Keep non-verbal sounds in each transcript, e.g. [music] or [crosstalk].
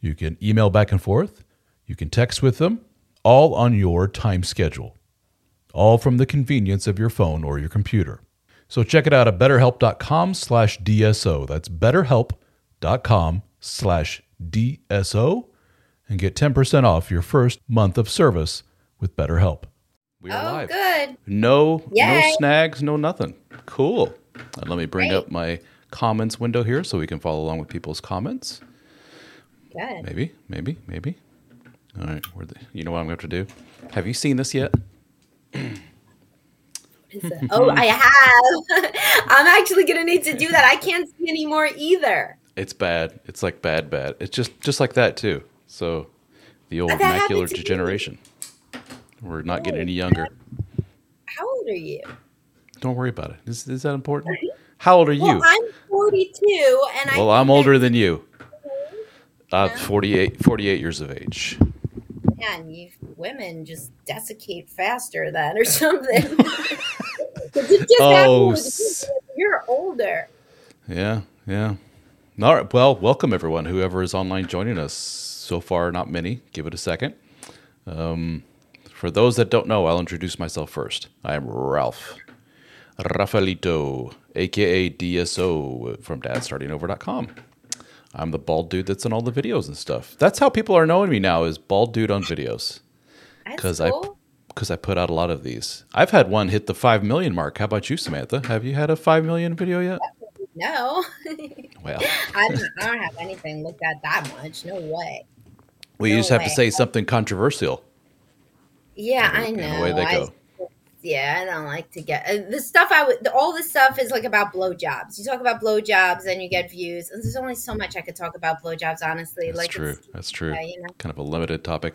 You can email back and forth. You can text with them, all on your time schedule, all from the convenience of your phone or your computer. So check it out at betterhelp.com slash DSO. That's betterhelp.com slash DSO and get 10% off your first month of service with BetterHelp. We are oh, live. good. No, Yay. no snags, no nothing. Cool. And let me bring Great. up my comments window here so we can follow along with people's comments. Good. Maybe, maybe, maybe. All right. The, you know what I'm going to have to do? Have you seen this yet? [clears throat] oh, I have. [laughs] I'm actually going to need to do that. I can't see anymore either. It's bad. It's like bad, bad. It's just just like that too. So the old macular degeneration. We're not getting any younger. How old are you? Don't worry about it. Is, is that important? How old are you? Well, I'm 42, and I well, I. am older than you. Uh, 48, 48 years of age. Man, you women just desiccate faster then, or [laughs] something. oh, you're older. Yeah, yeah. All right. Well, welcome everyone, whoever is online joining us. So far, not many. Give it a second. Um, for those that don't know, I'll introduce myself first. I am Ralph. Rafaelito, aka DSO from dadstartingover.com. I'm the bald dude that's in all the videos and stuff. That's how people are knowing me now is bald dude on videos. Because cool. I because I put out a lot of these. I've had one hit the five million mark. How about you, Samantha? Have you had a five million video yet? No. [laughs] well, I don't, I don't have anything looked at that much. No way. We no just have to say something controversial. Yeah, and, I know. Away they go yeah, I don't like to get uh, the stuff. I would all this stuff is like about blowjobs. You talk about blowjobs and you get views, and there's only so much I could talk about blowjobs. Honestly, that's like true. That's true. Yeah, you know? Kind of a limited topic.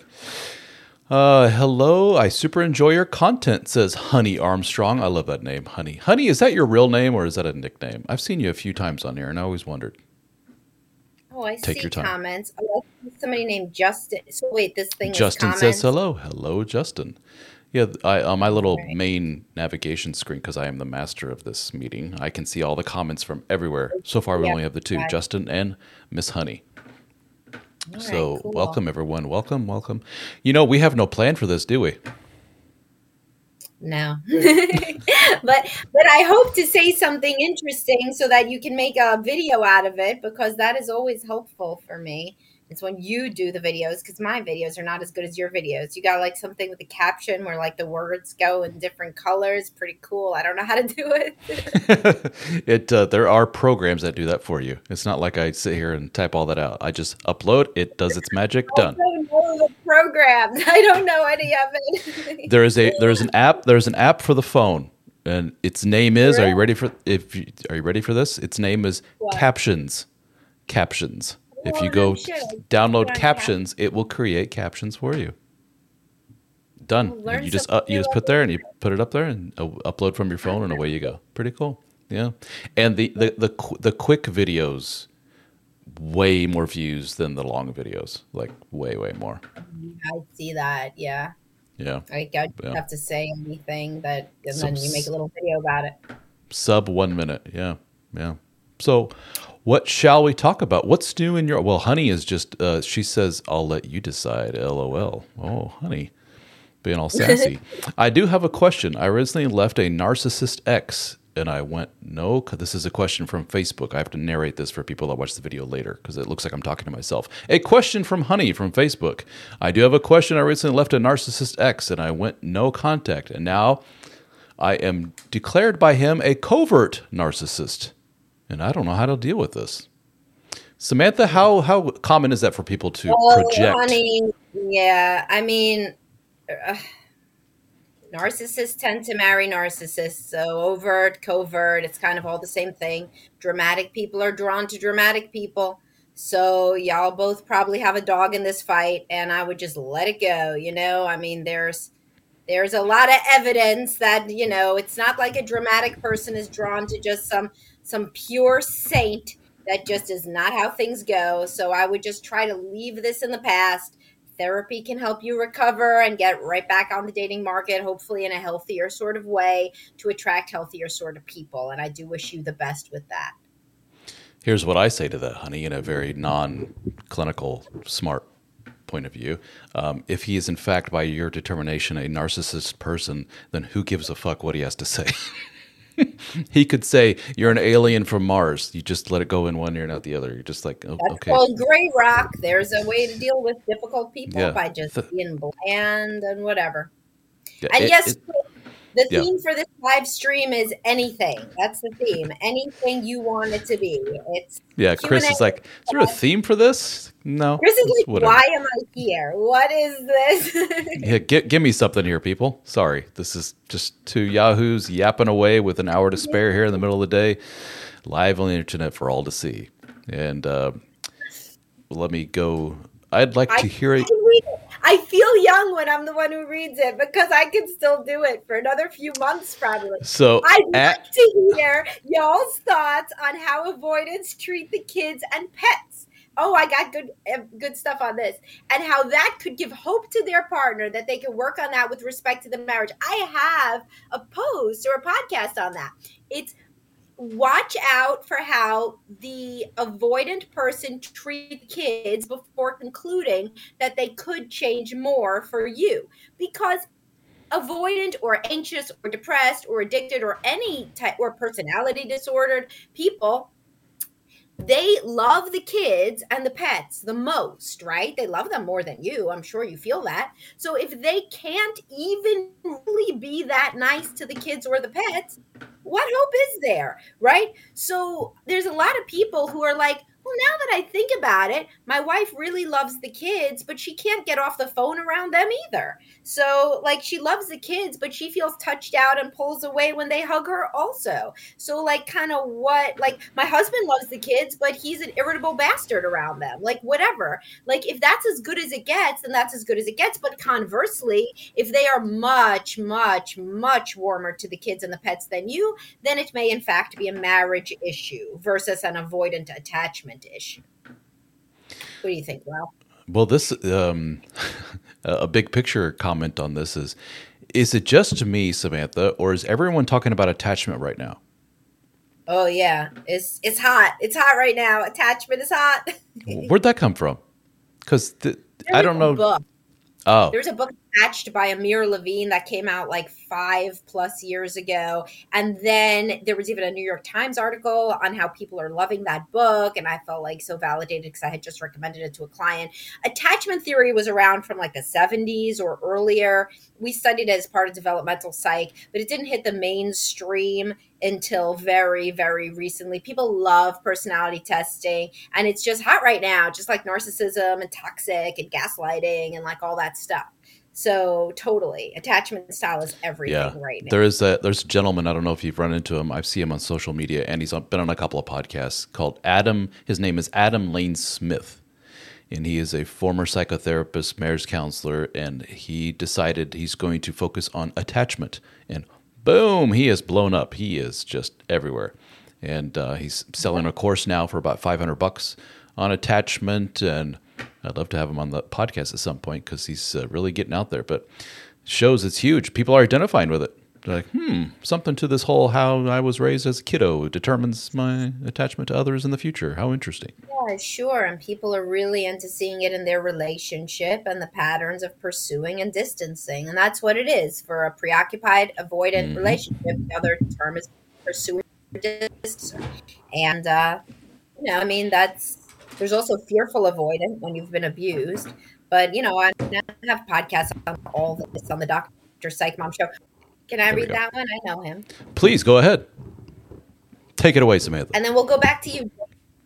Uh, hello, I super enjoy your content, says Honey Armstrong. I love that name, Honey. Honey, is that your real name or is that a nickname? I've seen you a few times on here and I always wondered. Oh, I Take see your time. comments. Oh, somebody named Justin. So wait, this thing Justin says hello. Hello, Justin. Yeah, I, on my little right. main navigation screen, because I am the master of this meeting, I can see all the comments from everywhere. So far, we only have the two, right. Justin and Miss Honey. All so, right, cool. welcome everyone. Welcome, welcome. You know, we have no plan for this, do we? No, [laughs] [laughs] but but I hope to say something interesting so that you can make a video out of it because that is always helpful for me. It's when you do the videos because my videos are not as good as your videos. You got like something with a caption where like the words go in different colors. Pretty cool. I don't know how to do it. [laughs] it uh, there are programs that do that for you. It's not like I sit here and type all that out. I just upload. It does its magic. Done. programs. [laughs] I don't know any of it. [laughs] there is a there's an app. There's an app for the phone and its name is really? are you ready for if you, are you ready for this its name is what? captions captions if you go download captions, it will create captions for you. Done. you just uh, you just put there and you put it up there and uh, upload from your phone and away you go. Pretty cool. Yeah. And the the the the quick videos way more views than the long videos. Like way way more. I see that. Yeah. Yeah. Like I yeah. have to say anything that and then you make a little video about it. Sub 1 minute. Yeah. Yeah. So what shall we talk about? What's new in your? Well, Honey is just. Uh, she says, "I'll let you decide." LOL. Oh, Honey, being all [laughs] sassy. I do have a question. I recently left a narcissist ex And I went, no, this is a question from Facebook. I have to narrate this for people that watch the video later because it looks like I'm talking to myself. A question from Honey from Facebook. I do have a question. I recently left a narcissist ex and I went no contact. And now I am declared by him a covert narcissist. And I don't know how to deal with this. Samantha, how, how common is that for people to project? honey, yeah. I mean, uh, narcissists tend to marry narcissists. So overt, covert, it's kind of all the same thing. Dramatic people are drawn to dramatic people. So y'all both probably have a dog in this fight, and I would just let it go. You know, I mean, there's there's a lot of evidence that you know it's not like a dramatic person is drawn to just some some pure saint that just is not how things go so i would just try to leave this in the past therapy can help you recover and get right back on the dating market hopefully in a healthier sort of way to attract healthier sort of people and i do wish you the best with that Here's what I say to that, honey, in a very non clinical, smart point of view. Um, if he is, in fact, by your determination, a narcissist person, then who gives a fuck what he has to say? [laughs] [laughs] he could say, You're an alien from Mars. You just let it go in one ear and out the other. You're just like, oh, that's Okay. called gray rock there's a way to deal with difficult people Yeah. by just being bland and whatever Yeah, And it- yes, it- the Yeah. theme for this live stream is anything. That's the theme. Anything you want it to be. It's yeah, Chris Q&A. is like, Is there a theme for this? No. Chris is like, whatever. why am I here? What is this? [laughs] Yeah, gi- give me something here, people. Sorry, this is just two yahoos yapping away with an hour to spare here in the middle of the day, live on the internet for all to see. And uh, let me go. I'd like to hear it. I read it. I feel young when I'm the one who reads it because I can still do it for another few months probably. So, I'd at, like to hear y'all's thoughts on how avoidance treat the kids and pets. Oh, I got good uh, good stuff on this, and how that could give hope to their partner that they can work on that with respect to the marriage. I have a post or a podcast on that. It's watch out for how the avoidant person treats kids before concluding that they could change more for you. Because avoidant or anxious or depressed or addicted or any type or personality disordered people they love the kids and the pets the most right? They love them more than you. I'm sure you feel that. So if they can't even really be that nice to the kids or the pets what hope is there right? So there's a lot of people who are like well now that i think about it my wife really loves the kids but she can't get off the phone around them either. So like she loves the kids but she feels touched out and pulls away when they hug her also. So like kind of what like my husband loves the kids but he's an irritable bastard around them like whatever. Like if that's as good as it gets then that's as good as it gets. But conversely if they are much much much warmer to the kids and the pets than you then it may in fact be a marriage issue versus an avoidant attachment issue what do you think well well, this um, [laughs] a a big picture comment on this is: Is it just to me, Samantha, or is everyone talking about attachment right now? oh yeah it's it's hot it's hot right now attachment is hot [laughs] Where'd that come from? Because I don't know. book. Oh, There's a book attached by Amir Levine that came out like five plus years ago. And then there was even a New York Times article on how people are loving that book. And I felt like so validated because I had just recommended it to a client. Attachment theory was around from like the 70s or earlier. We studied it as part of developmental psych, but it didn't hit the mainstream until very, very recently. People love personality testing, and it's just hot right now, just like narcissism and toxic and gaslighting and like all that stuff. So totally, attachment style is everything yeah. right now. There is a there's a gentleman. I don't know if you've run into him. I've seen him on social media, and he's on, been on a couple of podcasts called Adam. His name is Adam Lane Smith, and he is a former psychotherapist, marriage counselor, and he decided he's going to focus on attachment. And boom, he has blown up. He is just everywhere, and uh, he's selling a course now for about five hundred bucks on attachment. And I'd love to have him on the podcast at some point because he's uh, really getting out there. But shows it's huge. People are identifying with it. They're like, hmm, something to this whole how I was raised as a kiddo determines my attachment to others in the future. How interesting. Yeah, sure. And people are really into seeing it in their relationship and the patterns of pursuing and distancing. And that's what it is for a preoccupied, avoidant Mhm. relationship. The other term is pursuer and uh, you know, I mean, that's there's also fearful avoidant when you've been abused. But you know, I have podcasts on all this on the Doctor Psych Mom show. Can I read that one? I know him. Please go ahead. Take it away, Samantha. And then we'll go back to you.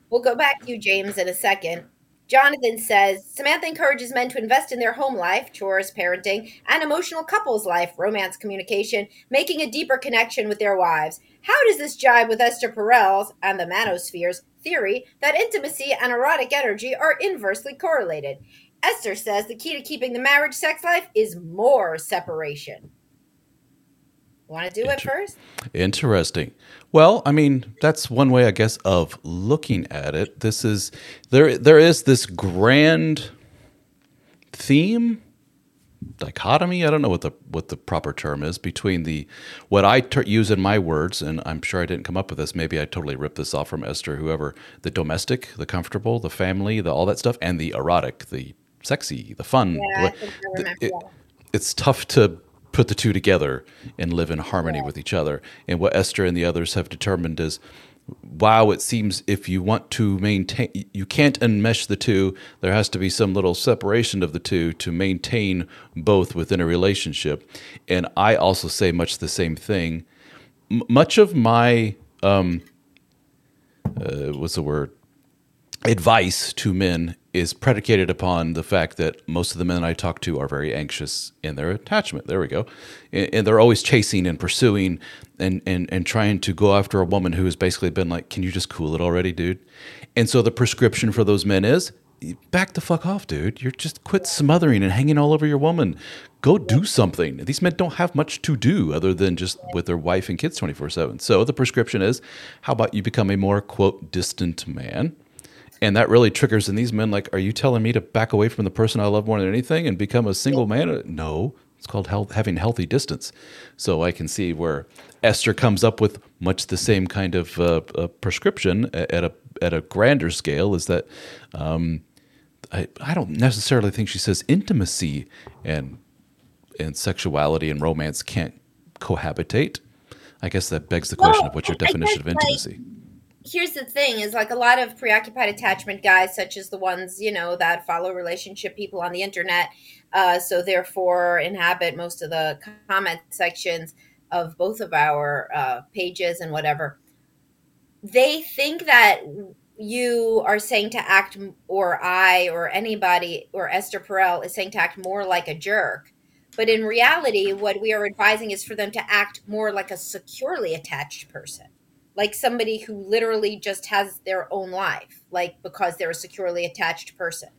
We'll go back to you, James, in a second. Jonathan says Samantha encourages men to invest in their home life, chores, parenting, and emotional couples life, romance, communication, making a deeper connection with their wives. How does this jibe with Esther Perel's and the manosphere's theory that intimacy and erotic energy are inversely correlated? Esther says the key to keeping the marriage sex life is more separation. Want to do it first? Interesting. Well, I mean, that's one way, I guess, of looking at it. This is there. There is this grand theme dichotomy. I don't know what the what the proper term is between the what I ter- use in my words, and I'm sure I didn't come up with this. Maybe I totally ripped this off from Esther, whoever. The domestic, the comfortable, the family, the all that stuff, and the erotic, the sexy, the fun. Yeah, the, it, it's tough to put the two together and live in harmony with each other. And what Esther and the others have determined is wow, it seems if you want to maintain, you can't enmesh the two. There has to be some little separation of the two to maintain both within a relationship. And I also say much the same thing. M- much of my, um, uh, what's the word? Advice to men is predicated upon the fact that most of the men I talk to are very anxious in their attachment. There we go. And, they're always chasing and pursuing and, and, and trying to go after a woman who has basically been like, Can you just cool it already, dude? And so the prescription for those men is back the fuck off, dude. You're just quit smothering and hanging all over your woman. Go do something. These men don't have much to do other than just with their wife and kids 24 7. So the prescription is how about you become a more, quote, distant man? And that really triggers in these men like are you telling me to back away from the person i love more than anything and become a single man? No it's called health, having healthy distance. So i can see where esther comes up with much the same kind of uh, uh, prescription at a at a grander scale is that um, I, I don't necessarily think she says intimacy and and sexuality and romance can't cohabitate. I guess that begs the question well, of what's your definition of intimacy. like, here's the thing is like a lot of preoccupied attachment guys such as the ones you know that follow relationship people on the internet uh, so therefore inhabit most of the comment sections of both of our uh, pages and whatever. They think that you are saying to act or i or anybody or esther perel is saying to act more like a jerk. But in reality what we are advising is for them to act more like a securely attached person like somebody who literally just has their own life, like because they're a securely attached person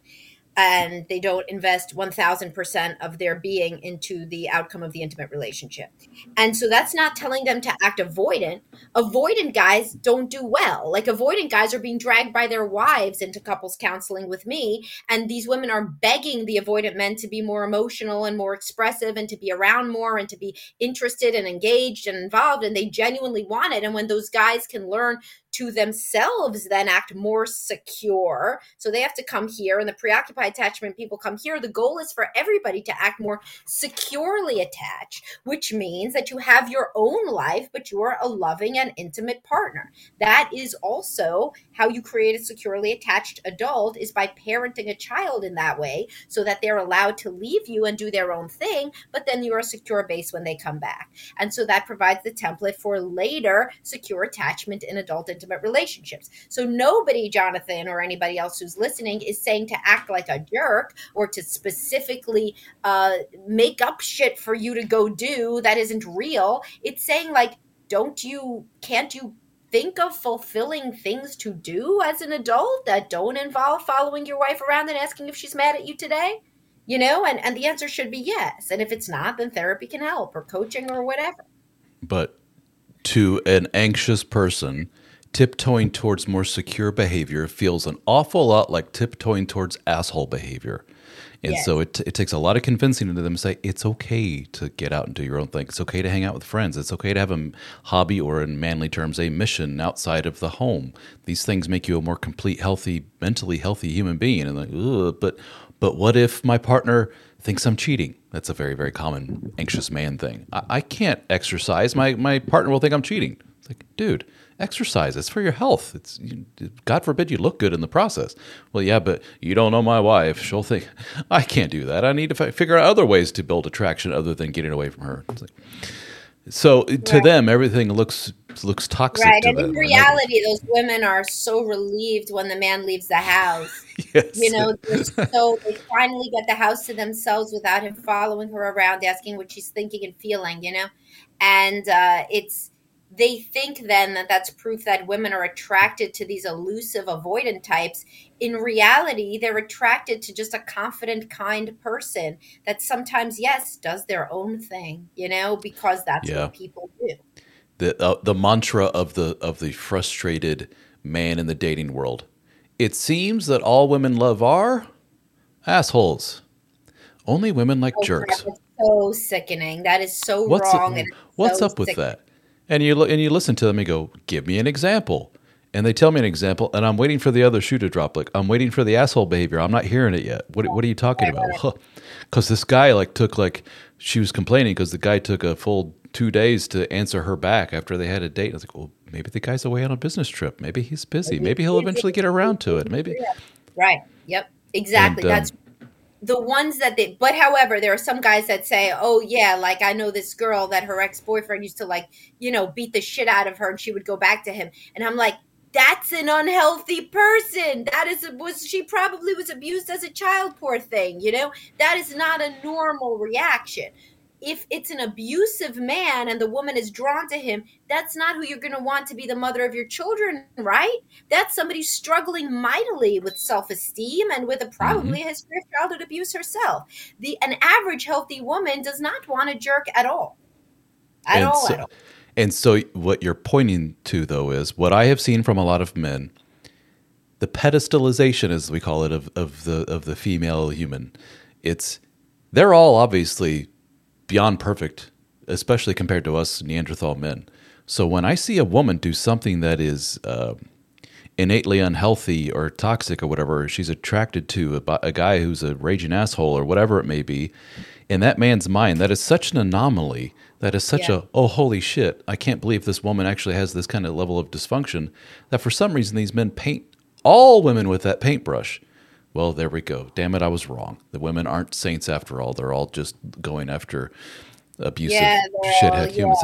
and they don't invest 1000% of their being into the outcome of the intimate relationship. And so that's not telling them to act avoidant. Avoidant guys don't do well. Like avoidant guys are being dragged by their wives into couples counseling with me. And these women are begging the avoidant men to be more emotional and more expressive and to be around more and to be interested and engaged and involved. And they genuinely want it. And when those guys can learn to themselves then act more secure. So they have to come here, and the preoccupied attachment people come here. The goal is for everybody to act more securely attached, which means that you have your own life, but you are a loving and intimate partner. That is also how you create a securely attached adult is by parenting a child in that way so that they're allowed to leave you and do their own thing, but then you're a secure base when they come back. And so that provides the template for later secure attachment in adult intimacy intimate relationships. So nobody, Jonathan, or anybody else who's listening, is saying to act like a jerk or to specifically uh, make up shit for you to go do that isn't real. It's saying like, don't you? Can't you? think of fulfilling things to do as an adult that don't involve following your wife around and asking if she's mad at you today? You know, and, and the answer should be yes. And if it's not, then therapy can help or coaching or whatever. But to an anxious person, tiptoeing towards more secure behavior feels an awful lot like tiptoeing towards asshole behavior. And yes. so it, it takes a lot of convincing to them to say it's okay to get out and do your own thing. It's okay to hang out with friends. It's okay to have a hobby or, in manly terms, a mission outside of the home. These things make you a more complete, healthy, mentally healthy human being. And like, but but what if my partner thinks I'm cheating? That's a very very common anxious man thing. I, I can't exercise. My my partner will think I'm cheating. Like, dude, exercise. It's for your health. It's you, God forbid you look good in the process. Well, yeah, but you don't know my wife. She'll think I can't do that. I need to f- figure out other ways to build attraction other than getting away from her. Like, so to right. them, everything looks looks toxic. Right, and them. in reality, those women are so relieved when the man leaves the house. [laughs] yes. You know, so they finally get the house to themselves without him following her around, asking what she's thinking and feeling. You know, and uh, it's they think then that that's proof that women are attracted to these elusive avoidant types. In reality they're attracted to just a confident kind person that sometimes yes does their own thing you know because that's yeah. what people do. The uh, the mantra of the of the frustrated man in the dating world. It seems that all women love are assholes. Only women like oh, jerks. So sickening. That is so what's wrong it, what's so up with that and you and you listen to them and go, "Give me an example." And they tell me an example, and I'm waiting for the other shoe to drop. Like I'm waiting for the asshole behavior. I'm not hearing it yet. What What are you talking about? [laughs] Because this guy like took like she was complaining because the guy took a full two days to answer her back after they had a date. I was like, well, maybe the guy's away on a business trip. Maybe he's busy. Maybe he'll eventually get around to it. Maybe. Right. Yep. Exactly. And, um, That's the ones that they but however there are some guys that say oh yeah like i know this girl that her ex-boyfriend used to like you know beat the shit out of her and she would go back to him. And i'm like that's an unhealthy person. That is a, was she probably was abused as a child poor thing you know? That is not a normal reaction if it's an abusive man and the woman is drawn to him, that's not who you're going to want to be the mother of your children, right? That's somebody struggling mightily with self-esteem and with a probably mm-hmm. a history of childhood abuse herself. The an average healthy woman does not want a jerk at all. At and all, so, at all. And so what you're pointing to though is what I have seen from a lot of men, the pedestalization as we call it of, of the of the female human. It's they're all obviously beyond perfect, especially compared to us Neanderthal men. So when I see a woman do something that is uh, innately unhealthy or toxic or whatever, she's attracted to a, a, guy who's a raging asshole or whatever it may be. In that man's mind, that is such an anomaly. That is such yeah. a oh holy shit! I can't believe this woman actually has this kind of level of dysfunction. That for some reason these men paint all women with that paintbrush. Well, there we go. Damn it, I was wrong. The women aren't saints after all. They're all just going after abusive yeah, shithead humans.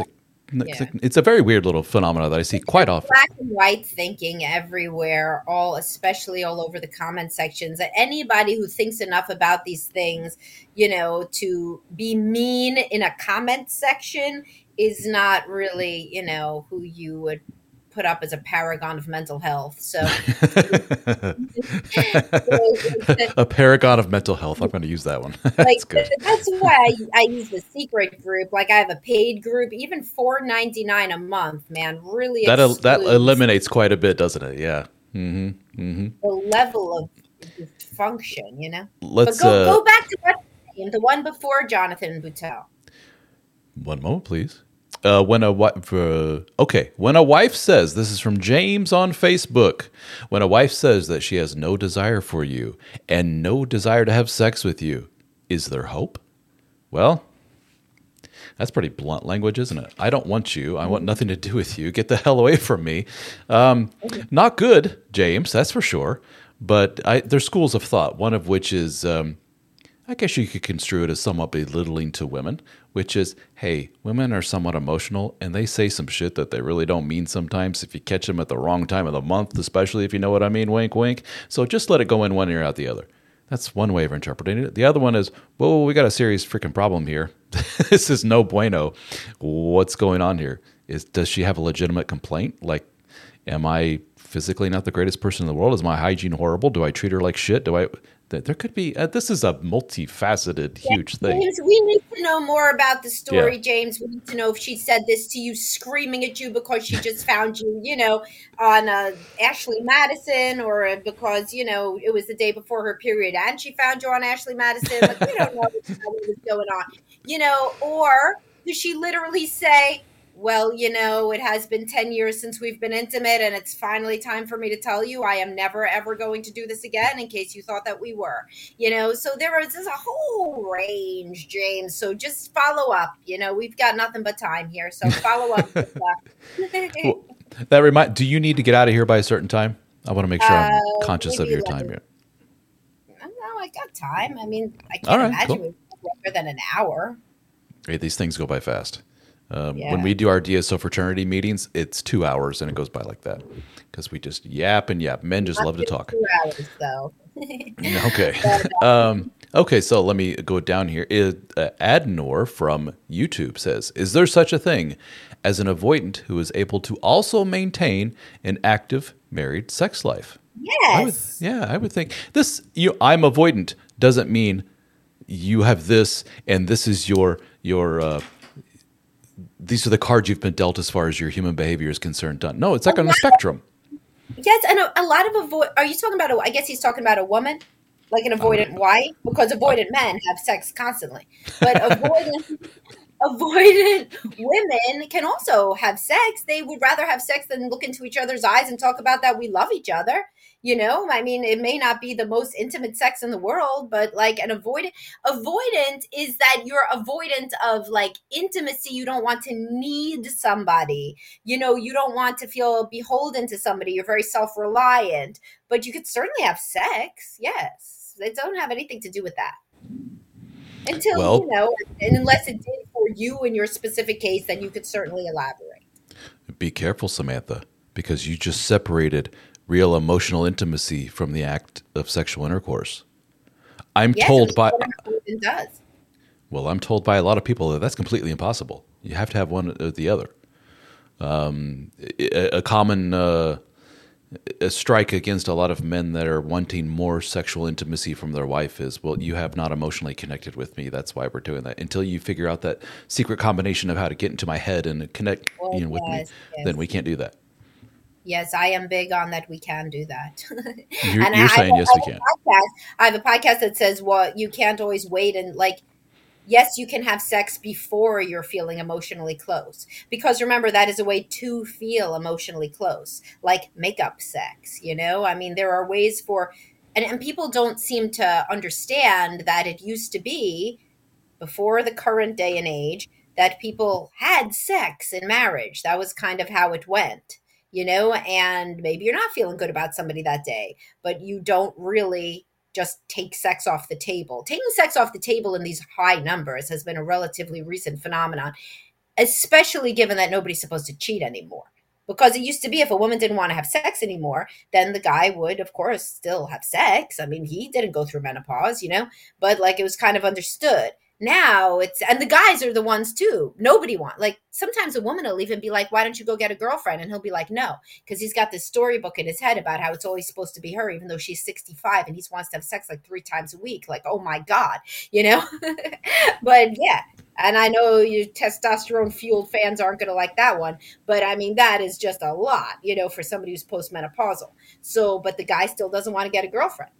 It's, yeah. it's a very weird little phenomenon that I see it's quite often. Black and white thinking everywhere, all especially all over the comment sections. That anybody who thinks enough about these things, you know, to be mean in a comment section is not really, you know, who you would put up as a paragon of mental health. So, [laughs] [laughs] a paragon of mental health. I'm going to use that one. [laughs] that's like, good. That's why I, I, use the secret group. Like I have a paid group, even four ninety nine a month. Man, really that that eliminates quite a bit, doesn't it? Yeah. Mm-hmm. Mm-hmm. The level of function, you know. Let's but go, uh, go back to the one before Jonathan Boutel. One moment, please uh, when a wife, uh, okay, when a wife says, this is from James on Facebook, when a wife says that she has no desire for you and no desire to have sex with you, is there hope? Well, that's pretty blunt language, isn't it? I don't want you. I want nothing to do with you. Get the hell away from me. Um, not good, James, that's for sure. But I, there's schools of thought, one of which is um, I guess you could construe it as somewhat belittling to women, which is, hey, women are somewhat emotional and they say some shit that they really don't mean sometimes if you catch them at the wrong time of the month, especially if you know what I mean, wink, wink. So just let it go in one ear out the other. That's one way of interpreting it. The other one is, whoa, we got a serious freaking problem here. [laughs] this is no bueno. What's going on here? Is does she have a legitimate complaint? Like, am I physically not the greatest person in the world? Is my hygiene horrible? Do I treat her like shit? Do I there could be uh, this is a multifaceted huge thing. james, we need to know more about the story yeah. james. We need to know if she said this to you screaming at you because she just found you you know on uh, ashley madison or because you know it was the day before her period and she found you on ashley madison. Like we don't know [laughs] what was going on you know or does she literally say well, you know, it has been 10 years since we've been intimate, and it's finally time for me to tell you I am never, ever going to do this again in case you thought that we were. You know, so there is a whole range, James. So just follow up. You know, we've got nothing but time here. So [laughs] follow up. well, that remind do you need to get out of here by a certain time? I want to make sure I'm uh, conscious of your time here. No, I got time. I mean, I can't imagine cool. longer than an hour. Hey, these things go by fast. Um, yeah. When we do our DSO fraternity meetings, it's two hours and it goes by like that because we just yap and yap. Men just love to talk. Two hours, though. okay. [laughs] [laughs] Uh, um, okay, so let me go down here. uh, Adnor from YouTube says Is there such a thing as an avoidant who is able to also maintain an active married sex life? Yes. I would, yeah, I would think this. You, I'm avoidant doesn't mean you have this and this is your your uh, these are the cards you've been dealt as far as your human behavior is concerned. Done. No, it's like on a spectrum. Yes, and a, a, lot of avoid. Are you talking about? A, I guess he's talking about a woman, like an avoidant uh, wife, because avoidant men have sex constantly, but avoidant [laughs] avoidant women can also have sex. They would rather have sex than look into each other's eyes and talk about that we love each other you know i mean it may not be the most intimate sex in the world but like an avoidant avoidant is that you're avoidant of like intimacy. You don't want to need somebody. You know you don't want to feel beholden to somebody. You're very self-reliant but you could certainly have sex. Yes. It don't have anything to do with that. Until well, you know and unless it did for you in your specific case then you could certainly elaborate. Be careful samantha because you just separated real emotional intimacy from the act of sexual intercourse. I'm yes, told by it does. Well, I'm told by a lot of people that that's completely impossible. You have to have one or the other. Um, a, a, common uh, a strike against a lot of men that are wanting more sexual intimacy from their wife is, well, you have not emotionally connected with me. That's why we're doing that. Until you figure out that secret combination of how to get into my head and connect well, you know, with me, yes. then we can't do that. Yes, I am big on that. We can do that. [laughs] You're, and you're I, saying I, yes, I we can. Podcast, I have a podcast that says, "Well, you can't always wait and like." Yes, you can have sex before you're feeling emotionally close. Because remember, that is a way to feel emotionally close, like makeup sex, you know? I mean, there are ways for, and, and people don't seem to understand that it used to be before the current day and age that people had sex in marriage. That was kind of how it went you know, and maybe you're not feeling good about somebody that day, but you don't really just take sex off the table. Taking sex off the table in these high numbers has been a relatively recent phenomenon, especially given that nobody's supposed to cheat anymore. Because it used to be if a woman didn't want to have sex anymore, then the guy would, of course, still have sex. I mean, he didn't go through menopause, you know, but like it was kind of understood now it's and the guys are the ones too nobody want like sometimes a woman will even be like why don't you go get a girlfriend? And he'll be like no because he's got this storybook in his head about how it's always supposed to be her even though she's 65 and he wants to have sex like three times a week like oh my god you know? [laughs] But yeah and i know your testosterone fueled fans aren't going to like that one but i mean that is just a lot you know for somebody who's postmenopausal. So but the guy still doesn't want to get a girlfriend.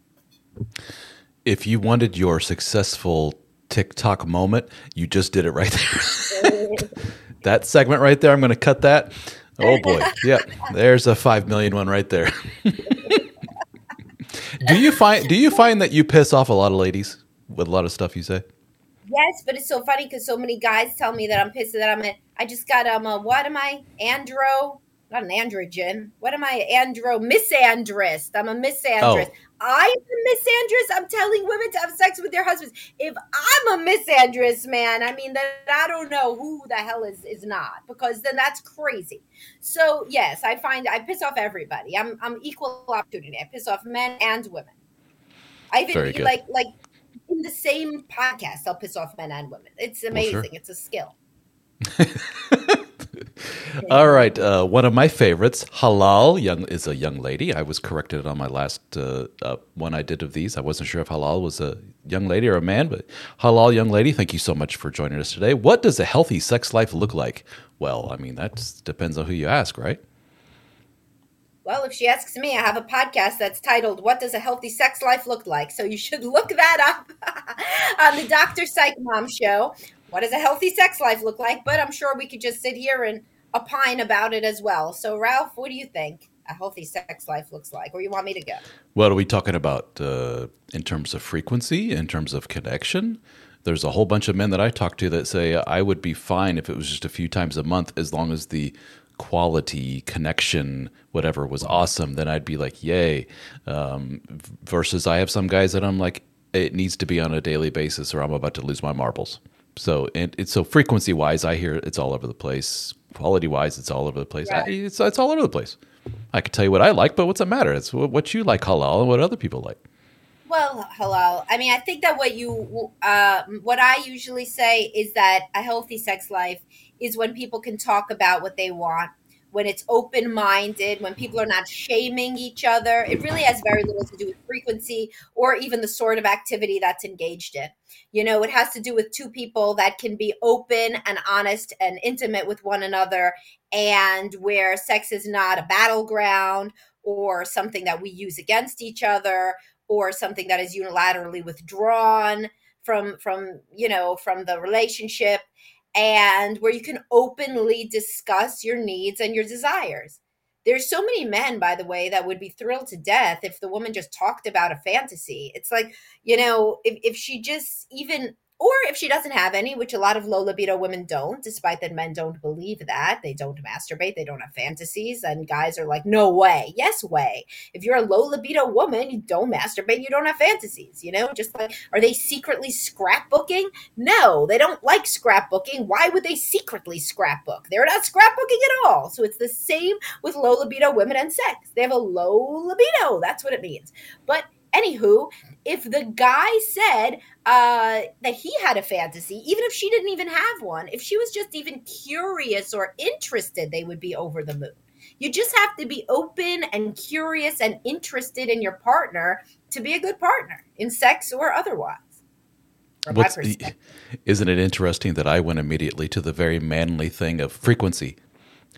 If you wanted your successful TikTok moment. You just did it right there. [laughs] that segment right there, I'm going to cut that. Oh boy. Yeah. There's a 5 million one right there. [laughs] do you find do you find that you piss off a lot of ladies with a lot of stuff you say? Yes, but it's so funny because so many guys tell me that I'm pissed that I'm a, I just got um a, what am I andro not an androgen. What am I? Andro misandrist. I'm a misandrist. Oh. I'm a misandrist. I'm telling women to have sex with their husbands. If I'm a misandrist, man, I mean that I don't know who the hell is is not because then that's crazy. So yes, I find I piss off everybody. I'm I'm equal opportunity. I piss off men and women. I even like like in the same podcast, I'll piss off men and women. It's amazing. Well, sure. It's a skill. [laughs] All right, uh, one of my favorites, Halal, young is a young lady. I was corrected on my last uh, uh, one I did of these. I wasn't sure if Halal was a young lady or a man, but Halal, young lady, thank you so much for joining us today. What does a healthy sex life look like? Well, I mean that depends on who you ask, right? Well, if she asks me, I have a podcast that's titled "What Does a Healthy Sex Life Look Like?" So you should look that up [laughs] on the Dr. Psych Mom Show what does a healthy sex life look like? But I'm sure we could just sit here and opine about it as well. So, Ralph, what do you think a healthy sex life looks like? Or you want me to go? What are we talking about uh, in terms of frequency, in terms of connection? There's a whole bunch of men that I talk to that say I would be fine if it was just a few times a month as long as the quality connection whatever was awesome then i'd be like yay um, versus i have some guys that i'm like it needs to be on a daily basis or i'm about to lose my marbles so and it's so frequency wise i hear it's all over the place. Quality wise it's all over the place. I, it's, it's all over the place. I could tell you what i like but what's the matter? It's what you like halal and what other people like. Well, halal. I mean, I think that what you, uh, what I usually say is that a healthy sex life is when people can talk about what they want, when it's open minded, when people are not shaming each other. It really has very little to do with frequency or even the sort of activity that's engaged in. You know, it has to do with two people that can be open and honest and intimate with one another, and where sex is not a battleground or something that we use against each other or something that is unilaterally withdrawn from from you know from the relationship and where you can openly discuss your needs and your desires. There's so many men, by the way, that would be thrilled to death if the woman just talked about a fantasy. It's like, you know, if, if she just even or if she doesn't have any, which a lot of low libido women don't, despite that men don't believe that. They don't masturbate, they don't have fantasies, and guys are like, no way. Yes, way. If you're a low libido woman, you don't masturbate, you don't have fantasies, you know? Just like, are they secretly scrapbooking? No, they don't like scrapbooking. Why would they secretly scrapbook? They're not scrapbooking at all. So it's the same with low libido women and sex. They have a low libido. That's what it means. But Anywho, if the guy said uh, that he had a fantasy, even if she didn't even have one, if she was just even curious or interested, they would be over the moon. You just have to be open and curious and interested in your partner to be a good partner in sex or otherwise. What's, isn't it interesting that I went immediately to the very manly thing of frequency?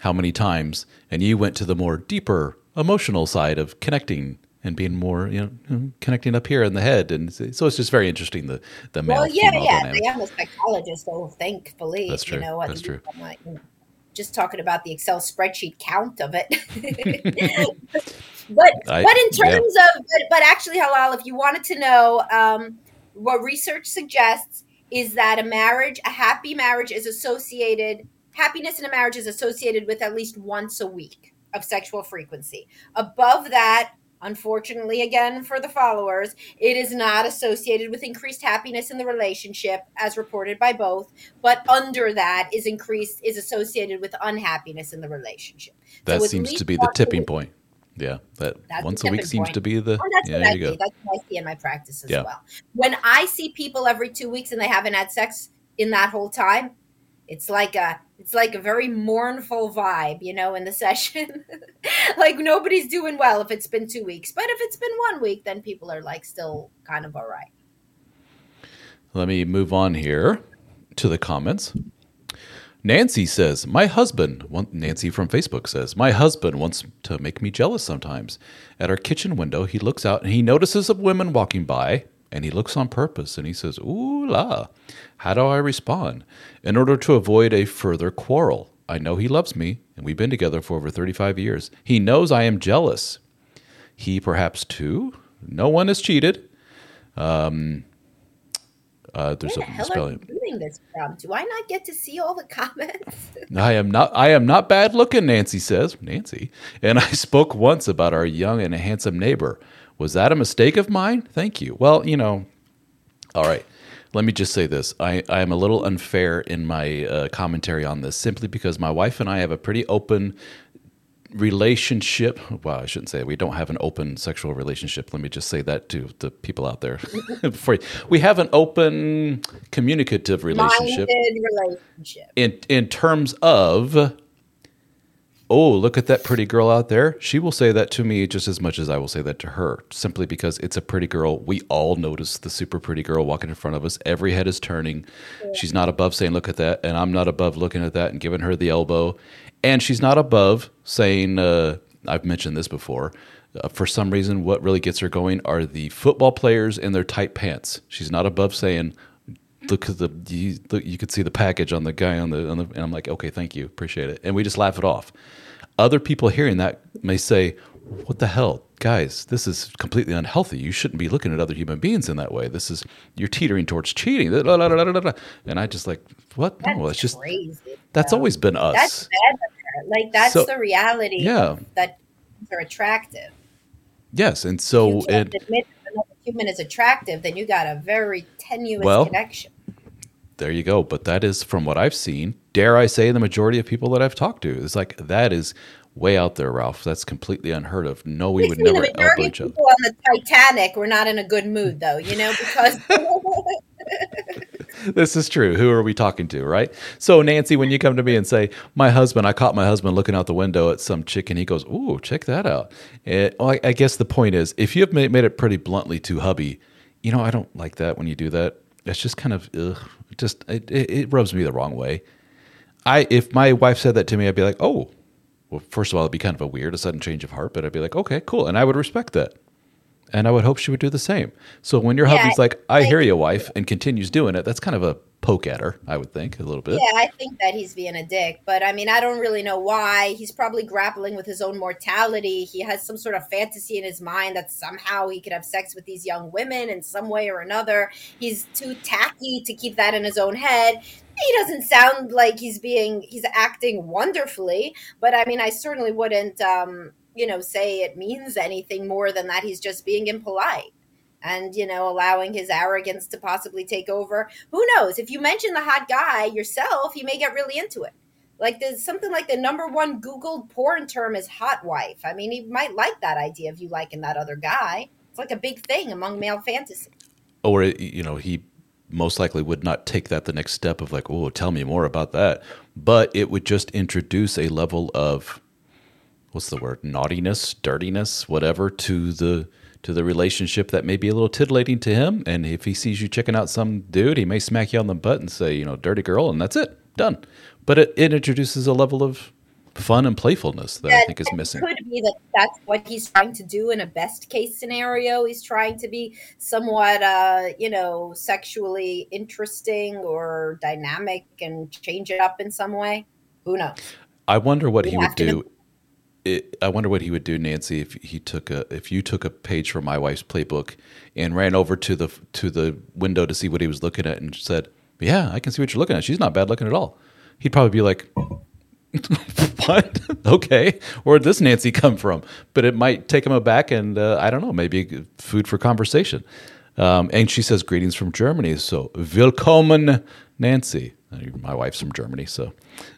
How many times? And you went to the more deeper emotional side of connecting and being more you know connecting up here in the head and so it's just very interesting the the male well yeah yeah dynamic. I am a psychologist so thankfully that's true you know that's true like, you know, just talking about the Excel spreadsheet count of it [laughs] but I, but in terms yeah. of but, but, actually halal if you wanted to know um, what research suggests is that a marriage a happy marriage is associated happiness in a marriage is associated with at least once a week of sexual frequency above that Unfortunately, again, for the followers, it is not associated with increased happiness in the relationship as reported by both, but under that is increased is associated with unhappiness in the relationship. That so seems to be the tipping point. Yeah, that once a week seems to be the. Oh, yeah, there you go. That's what I see in my practice as yeah. well. When I see people every two weeks and they haven't had sex in that whole time, it's like a it's like a very mournful vibe, you know, in the [laughs] session. [laughs] like nobody's doing well if it's been two weeks, but if it's been one week, then people are like still kind of all right. Let me move on here to the comments. Nancy says, My husband, Nancy from Facebook says, My husband wants to make me jealous sometimes. At our kitchen window, he looks out and he notices a woman walking by and he looks on purpose and he says, Ooh la, how do I respond? In order to avoid a further quarrel, I know he loves me and we've been together for over 35 years. He knows I am jealous. He perhaps too. No one has cheated. Um, uh, there's Where the a hell spelling. Are you doing this from? Do I not get to see all the [laughs] comments? I am not. I am not bad looking. Nancy says. Nancy and I spoke once about our young and handsome neighbor. Was that a mistake of mine? Thank you. Well, you know, all right. Let me just say this. I, I am a little unfair in my uh, commentary on this simply because my wife and I have a pretty open relationship. Well, I shouldn't say we don't have an open sexual relationship. Let me just say that to the people out there. [laughs] Before we have an open communicative relationship. relationship. In in terms of oh, look at that pretty girl out there. She will say that to me just as much as I will say that to her, simply because it's a pretty girl. We all notice the super pretty girl walking in front of us. Every head is turning. Yeah. She's not above saying, look at that. And I'm not above looking at that and giving her the elbow. And she's not above saying, uh, I've mentioned this before. Uh, for some reason, what really gets her going are the football players in their tight pants. She's not above saying, look at the you, look, you could see the package on the guy on the on the and I'm like, okay, thank you, appreciate it, and we just laugh it off. Other people hearing that may say, "What the hell, guys? This is completely unhealthy. You shouldn't be looking at other human beings in that way. This is you're teetering towards cheating." And I just like, what? That's no, it's just crazy. that's though. always been us. That's bad. Like that's So- the reality. Yeah. that are attractive. yes, and so you it admit another human is attractive, then you got a very tenuous Well, connection. There you go. But that is from what I've seen. Dare I say, the majority of people that I've talked to is like that is way out there, Ralph. That's completely unheard of. No, we would never the elbow majority of each other. people on the Titanic we're not in a good mood, though. You know, because [laughs] this is true. Who are we talking to, right? So, Nancy, when you come to me and say, "My husband," I caught my husband looking out the window at some chick, and he goes, "Ooh, check that out." Well, I, I guess the point is, if you have made, made it pretty bluntly to hubby, you know, I don't like that when you do that. It's just kind of, ugh, just it, it, it rubs me the wrong way. I if my wife said that to me, I'd be like, "Oh." Well, first of all, it'd be kind of a weird, a sudden change of heart, but I'd be like, okay, cool. And I would respect that. And I would hope she would do the same. So when your Yeah, hubby's like, I like- hear you, wife, and continues doing it, that's kind of a poke at her, I would think, a little bit. yeah, I think that he's being a dick. But I mean, I don't really know why. He's probably grappling with his own mortality. He has some sort of fantasy in his mind that somehow he could have sex with these young women in some way or another. He's too tacky to keep that in his own head. He doesn't sound like he's being he's acting wonderfully, but I mean, I certainly wouldn't um, you know, say it means anything more than that he's just being impolite and you know allowing his arrogance to possibly take over. Who knows? If you mention the hot guy yourself you may get really into it. Like there's something like the number one googled porn term is hot wife. I mean he might like that idea of you liking that other guy. It's like a big thing among male fantasy. Or, you know, he most likely would not take that the next step of like, oh, tell me more about that. But it would just introduce a level of, what's the word, naughtiness, dirtiness, whatever, to the to the relationship that may be a little titillating to him. And if he sees you checking out some dude, he may smack you on the butt and say, you know, dirty girl, and that's it, done. But it, it introduces a level of fun and playfulness that I think is it missing. could be that that's what he's trying to do in a best case scenario he's trying to be somewhat uh you know sexually interesting or dynamic and change it up in some way who knows I wonder what he would do. It, I wonder what he would do, Nancy, if he took a if you took a page from my wife's playbook and ran over to the to the window to see what he was looking at and said, "Yeah, I can see what you're looking at. She's not bad looking at all." He'd probably be like, [laughs] "What? [laughs] okay, where'd this Nancy come from?" But it might take him aback, and uh, I don't know, maybe food for conversation. Um, and she says, "Greetings from Germany." So, willkommen, Nancy. My wife's from Germany, so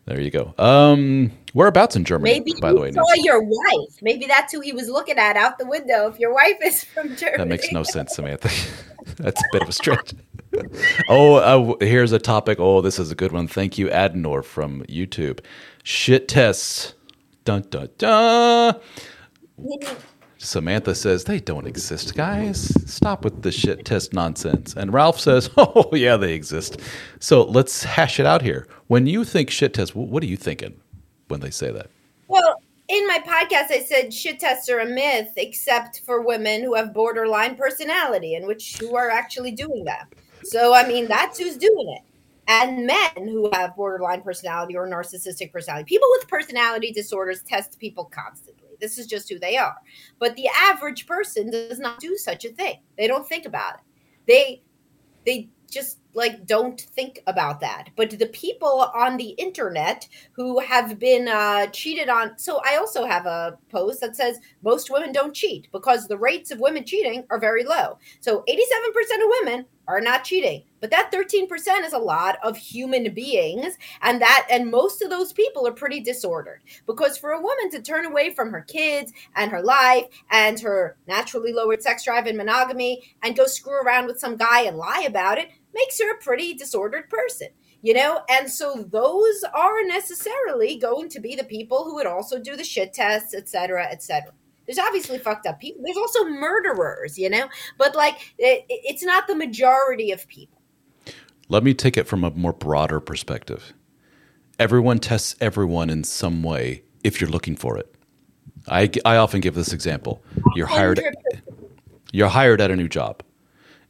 there you go. Um, whereabouts in Germany, maybe by he the way? saw Nancy? your wife maybe that's who he was looking at out the window if your wife is from germany That makes no sense, Samantha. [laughs] That's a bit of a stretch. oh, uh, here's a topic. Oh, this is a good one. Thank you, Adnor from YouTube. Shit tests. Dun dun dun. Samantha says they don't exist, guys. Stop with the shit test nonsense. And Ralph says, [laughs] "Oh yeah, they exist." So let's hash it out here. When you think shit test, what are you thinking when they say that? Well, in my podcast, I said shit tests are a myth, except for women who have borderline personality and which who are actually doing that. So, I mean, that's who's doing it. And men who have borderline personality or narcissistic personality, people with personality disorders test people constantly. This is just who they are. But the average person does not do such a thing. They don't think about it. They they just like don't think about that. But the people on the internet who have been uh, cheated on so i also have a post that says most women don't cheat because the rates of women cheating are very low. So 87% of women are not cheating but that 13% is a lot of human beings and that and most of those people are pretty disordered. Because for a woman to turn away from her kids and her life and her naturally lowered sex drive and monogamy and go screw around with some guy and lie about it makes her a pretty disordered person you know? And so those are necessarily going to be the people who would also do the shit tests etc etc there's obviously fucked up people. There's also murderers you know? But like it, it's not the majority of people. Let me take it from a more broader perspective. Everyone tests everyone in some way if you're looking for it. I, I often give this example. You're hired you're hired at a new job,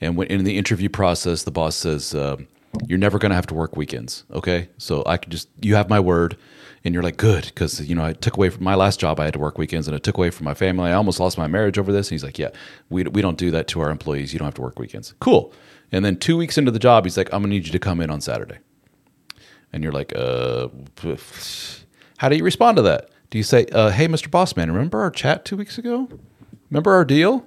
and when in the interview process, the boss says, um, You're never going to have to work weekends. Okay. So I could just, you have my word. And you're like, good. Because, you know, I took away from my last job, I had to work weekends and it took away from my family. I almost lost my marriage over this. And he's like, yeah, we, we don't do that to our employees. You don't have to work weekends. Cool. And then two weeks into the job, he's like, I'm going to need you to come in on Saturday. And you're like, uh, how do you respond to that? Do you say, uh, hey, Mr. Bossman, remember our chat two weeks ago? Remember our deal?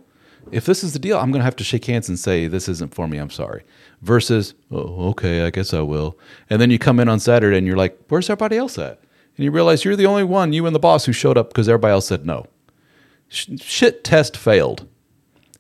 If this is the deal, I'm going to have to shake hands and say, this isn't for me. I'm sorry. Versus, oh, okay, I guess I will. And then you come in on Saturday and you're like, where's everybody else at? And you realize you're the only one, you and the boss, who showed up because everybody else said no. shit test failed.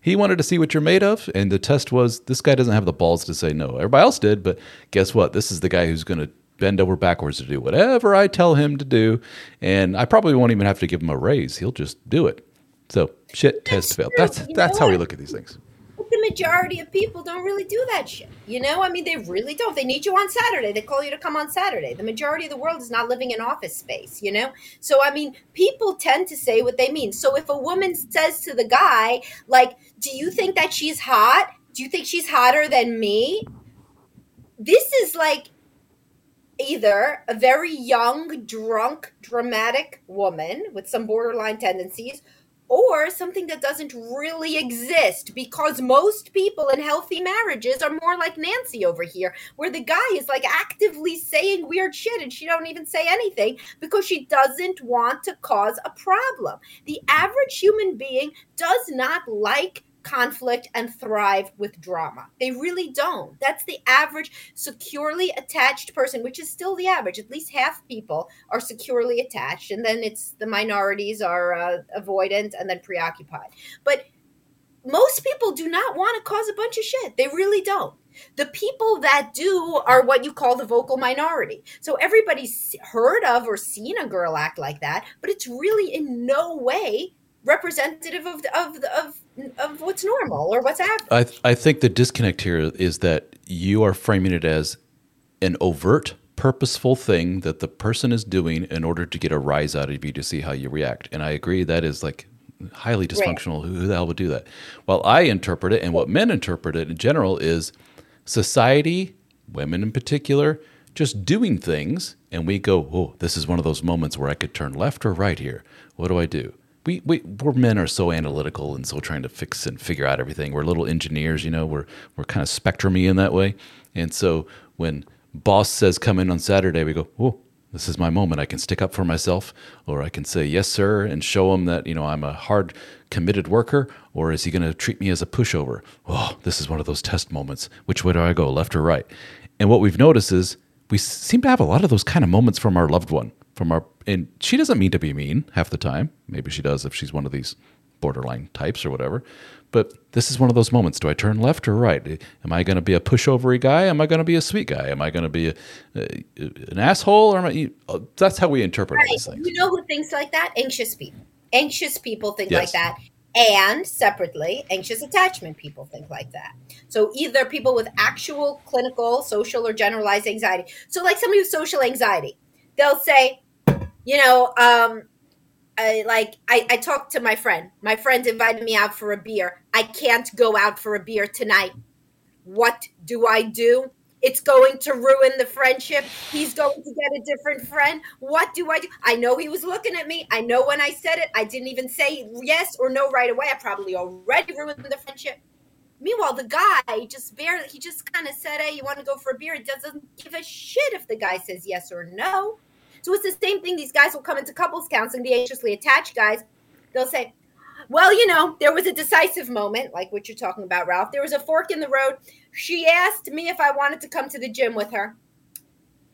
He wanted to see what you're made of, and the test was this guy doesn't have the balls to say no. Everybody else did, but guess what? This is the guy who's going to bend over backwards to do whatever I tell him to do, and I probably won't even have to give him a raise. He'll just do it. So shit test failed. That's you that's how we look at these things. the majority of people don't really do that shit. You know, I mean, they really don't. They need you on Saturday. They call you to come on Saturday. The majority of the world is not living in office space. You know, so I mean, people tend to say what they mean. So if a woman says to the guy, like, "Do you think that she's hot? Do you think she's hotter than me?" This is like either a very young, drunk, dramatic woman with some borderline tendencies, or something that doesn't really exist because most people in healthy marriages are more like Nancy over here, where the guy is like actively saying weird shit and she don't even say anything because she doesn't want to cause a problem. The average human being does not like conflict and thrive with drama. They really don't. That's the average securely attached person, which is still the average. At least half people are securely attached, and then it's the minorities are uh, avoidant and then preoccupied. But most people do not want to cause a bunch of shit. They really don't. The people that do are what you call the vocal minority. So everybody's heard of or seen a girl act like that, but it's really in no way representative of of of of what's normal or what's happening. I th- I think the disconnect here is that you are framing it as an overt purposeful thing that the person is doing in order to get a rise out of you to see how you react. And I agree that is like highly dysfunctional. Right. Who the hell would do that? Well, I interpret it and what men interpret it in general is society, women in particular, just doing things and we go, "Oh, this is one of those moments where I could turn left or right here. What do I do?" We, we we're men are so analytical and so trying to fix and figure out everything. We're little engineers, you know. We're we're kind of spectrumy in that way. And so when boss says come in on Saturday, we go, oh, this is my moment. I can stick up for myself, or I can say yes, sir, and show him that you know I'm a hard, committed worker. Or is he going to treat me as a pushover? Oh, this is one of those test moments. Which way do I go, left or right? And what we've noticed is we seem to have a lot of those kind of moments from our loved one from our and she doesn't mean to be mean half the time. Maybe she does if she's one of these borderline types or whatever. But this is one of those moments. Do I turn left or right? Am I going to be a pushovery guy? Am I going to be a sweet guy? Am I going to be a, a, an asshole? Or am I, uh, that's how we interpret right. these things. You know who thinks like that? Anxious people. Anxious people think yes. like that. And separately, anxious attachment people think like that. So either people with actual clinical, social, or generalized anxiety. So like somebody with social anxiety, they'll say, you know, um, I, like I, I talked to my friend. My friend invited me out for a beer. I can't go out for a beer tonight. What do I do? It's going to ruin the friendship. He's going to get a different friend. What do I do? I know he was looking at me. I know when I said it, I didn't even say yes or no right away. I probably already ruined the friendship. Meanwhile, the guy just barely, he just kind of said, Hey, you want to go for a beer? He doesn't give a shit if the guy says yes or no. So it's the same thing. These guys will come into couples counseling, the anxiously attached guys. They'll say, well, you know, there was a decisive moment, like what you're talking about, Ralph. There was a fork in the road. She asked me if I wanted to come to the gym with her.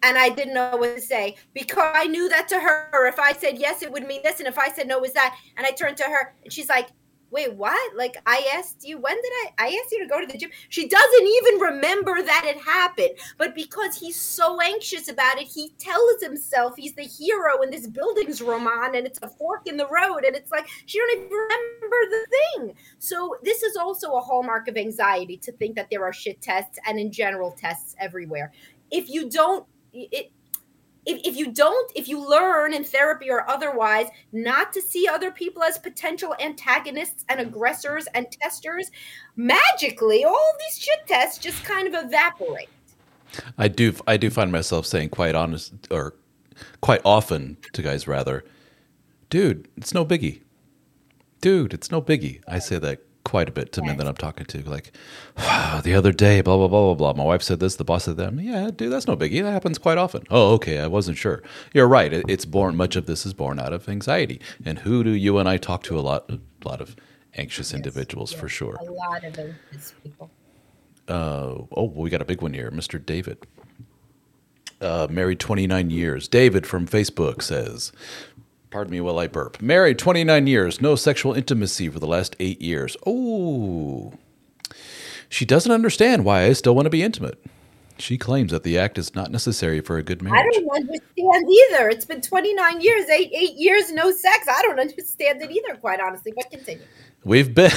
And I didn't know what to say because I knew that to her. If I said yes, it would mean this. And if I said no, it was that. And I turned to her and she's like, wait, what? Like I asked you, when did I I asked you to go to the gym? She doesn't even remember that it happened. But because he's so anxious about it, he tells himself he's the hero in this Bildungsroman and it's a fork in the road. And it's like she don't even remember the thing. So this is also a hallmark of anxiety to think that there are shit tests and in general tests everywhere. If you don't it if, if you don't, if you learn in therapy or otherwise not to see other people as potential antagonists and mm. aggressors and testers, magically all these shit tests just kind of evaporate. I do I do find myself saying quite honest or quite often to guys rather, dude, it's no biggie. Dude, it's no biggie. I say that quite a bit to men that I'm talking to. Like, the other day, blah, blah, blah, blah, blah. My wife said this, the boss said that. Yeah, dude, that's no biggie. That happens quite often. Oh, okay. I wasn't sure. You're right. It's born, much of this is born out of anxiety. And who do you and I talk to a lot, a lot of anxious yes, individuals yes, for sure. A lot of anxious people. Uh, oh, well, we got a big one here. Mr. David. Uh, married 29 years. David from Facebook says, Pardon me while I burp. Married 29 years, no sexual intimacy for the last eight years. Oh. She doesn't understand why I still want to be intimate. She claims that the act is not necessary for a good marriage. I don't understand either. It's been 29 years, eight, eight years, no sex. I don't [laughs] understand it either, quite honestly. But continue. We've been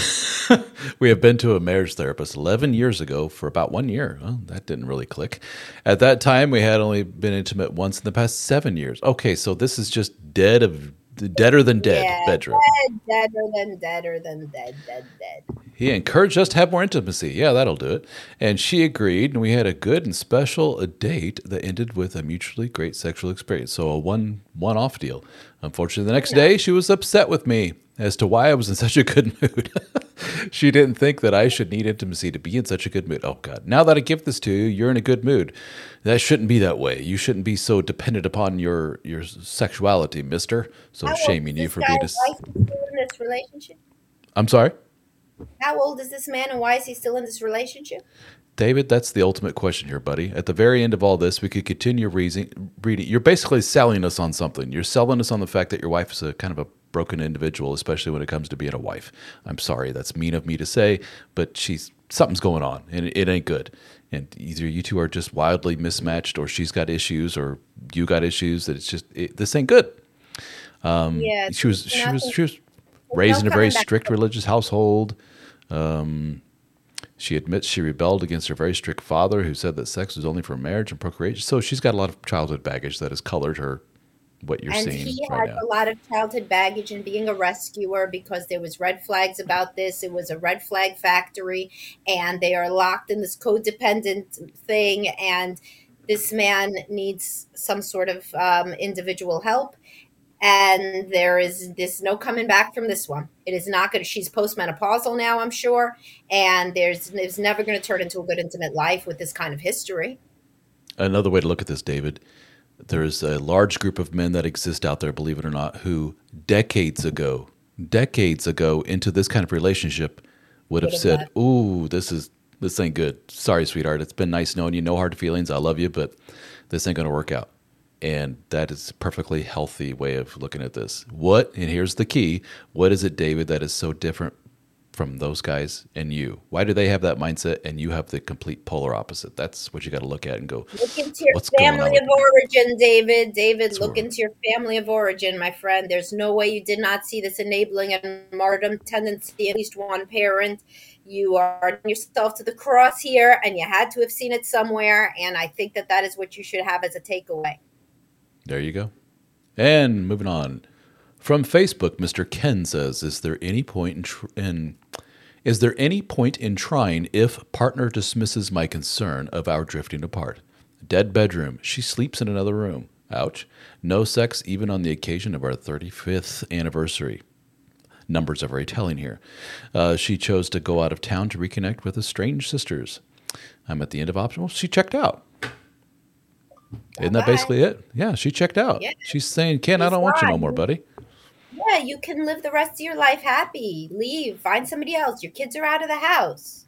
[laughs] we have been to a marriage therapist 11 years ago for about 1 year. Well, that didn't really click. At that time we had only been intimate once in the past 7 years. Okay, so this is just dead of deader than dead yeah, bedroom. Dead, deader than deader than dead, dead, dead. He encouraged us to have more intimacy. Yeah, that'll do it. And she agreed, and we had a good and special date that ended with a mutually great sexual experience. So a one one off deal. Unfortunately, the next day she was upset with me as to why I was in such a good [laughs] mood. she didn't think that I should need intimacy to be in such a good mood. Oh, God. Now that I give this to you, you're in a good mood. That shouldn't be that way. You shouldn't be so dependent upon your, your sexuality, mister. So How shaming you for being a. in this relationship? I'm sorry? How old is this man and why is he still in this relationship? David, that's the ultimate question here, buddy. At the very end of all this, we could continue reading. You're basically selling us on something. You're selling us on the fact that your wife is a kind of a broken individual, especially when it comes to being a wife. I'm sorry, that's mean of me to say, but she's something's going on and it, it ain't good. And either you two are just wildly mismatched, or she's got issues, or you got issues. That it's just it, this ain't good. Um, yeah, she was she was she was raised in a very strict religious household. Um, she admits she rebelled against her very strict father, who said that sex was only for marriage and procreation. So she's got a lot of childhood baggage that has colored her what you're and seeing. he right had now. a lot of childhood baggage in being a rescuer because there was red flags about this. It was a red flag factory, and they are locked in this codependent thing. And this man needs some sort of um, individual help. And there is this no coming back from this one. It is not going to. She's postmenopausal now, I'm sure, and there's it's never going to turn into a good intimate life with this kind of history. Another way to look at this, David, there's a large group of men that exist out there, believe it or not, who decades ago, decades ago into this kind of relationship would have said, "Ooh, this is this ain't good. Sorry, sweetheart. It's been nice knowing you. No hard feelings. I love you, but this ain't going to work out." And that is a perfectly healthy way of looking at this. What, and here's the key, what is it, David, that is so different from those guys and you? Why do they have that mindset and you have the complete polar opposite? That's what you got to look at and go. Look into your family of origin, David. David, That's look into your family of origin, my friend. There's no way you did not see this enabling and martyrdom tendency at least one parent. You are yourself to the cross here, and you had to have seen it somewhere. And I think that that is what you should have as a takeaway. There you go. And moving on. From Facebook, Mr. Ken says, "Is there any point in, tr- in is there any point in trying if partner dismisses my concern of our drifting apart? Dead bedroom. She sleeps in another room. Ouch. No sex even on the occasion of our 35th anniversary. Numbers are very telling here. Uh, she chose to go out of town to reconnect with estranged sisters. I'm at the end of optional. She checked out. Isn't that basically it? Yeah, she checked out. Yeah. She's saying, Ken, She's I don't want you no more, buddy. Yeah, you can live the rest of your life happy. Leave, find somebody else. Your kids are out of the house.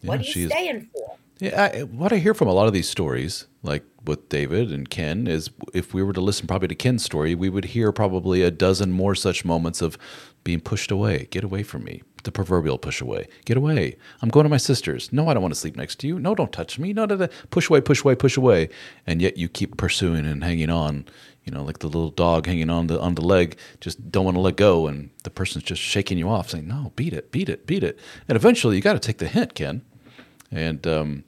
Yeah, what are you staying for? Yeah, I, what I hear from a lot of these stories, like with David and Ken, is if we were to listen probably to Ken's story, we would hear probably a dozen more such moments of being pushed away. Get away from me. The proverbial push away. Get away. I'm going to my sister's. No, I don't want to sleep next to you. No, don't touch me. No, no, no. Push away, push away, push away. And yet you keep pursuing and hanging on you know, like the little dog hanging on the on the leg, just don't want to let go, and the person's just shaking you off, saying, "No, beat it, beat it, beat it." And eventually, you got to take the hint, Ken. And um,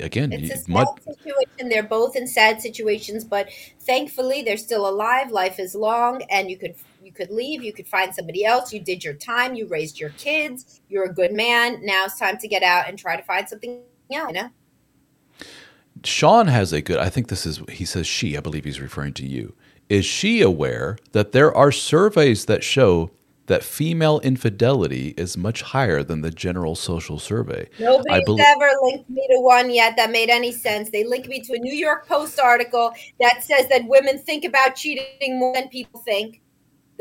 again, it's you, a sad mud- situation. They're both in sad situations, but thankfully, they're still alive. Life is long, and you could you could leave. You could find somebody else. You did your time. You raised your kids. You're a good man. Now it's time to get out and try to find something else. You know. Sean has a good. I think this is. He says she. I believe he's referring to you. Is she aware that there are surveys that show that female infidelity is much higher than the general social survey. Nobody's be- ever linked me to one yet that made any sense. They linked me to a New York Post article that says that women think about cheating more than people think.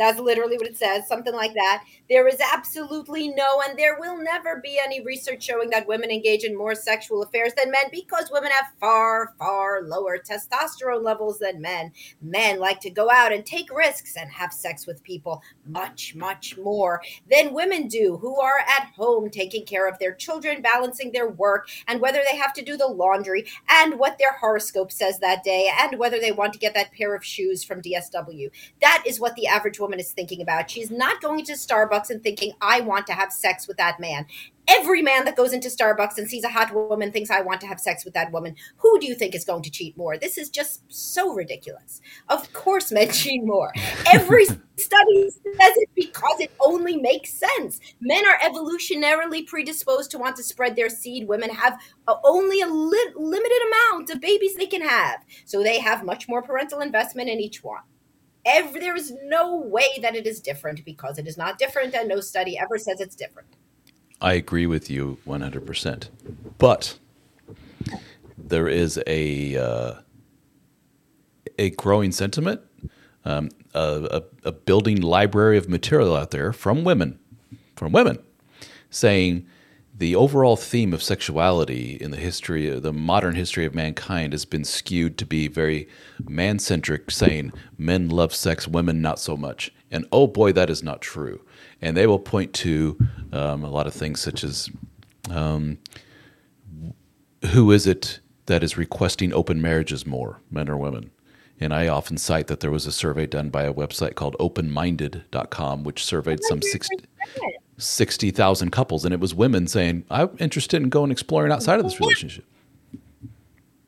That's literally what it says, something like that. There is absolutely no, and there will never be any research showing that women engage in more sexual affairs than men because women have far, far lower testosterone levels than men. Men like to go out and take risks and have sex with people much, much more than women do, who are at home taking care of their children, balancing their work, and whether they have to do the laundry, and what their horoscope says that day, and whether they want to get that pair of shoes from DSW. That is what the average woman woman is thinking about. She's not going to Starbucks and thinking, I want to have sex with that man. Every man that goes into Starbucks and sees a hot woman thinks, I want to have sex with that woman. Who do you think is going to cheat more? This is just so ridiculous. Of course, men [laughs] cheat more. Every [laughs] study says it because it only makes sense. Men are evolutionarily predisposed to want to spread their seed. Women have only a li- limited amount of babies they can have. So they have much more parental investment in each one. Every, there is no way that it is different because it is not different, and no study ever says it's different. I agree with you 100%. But there is a uh, a growing sentiment, um, a, a, a building library of material out there from women, from women, saying the overall theme of sexuality in the history, the modern history of mankind, has been skewed to be very man centric, saying men love sex, women not so much. And oh boy, that is not true. And they will point to um, a lot of things such as um, who is it that is requesting open marriages more, men or women? And I often cite that there was a survey done by a website called openminded.com, which surveyed some 60, 60,000 couples, and it was women saying, I'm interested in going exploring outside of this relationship.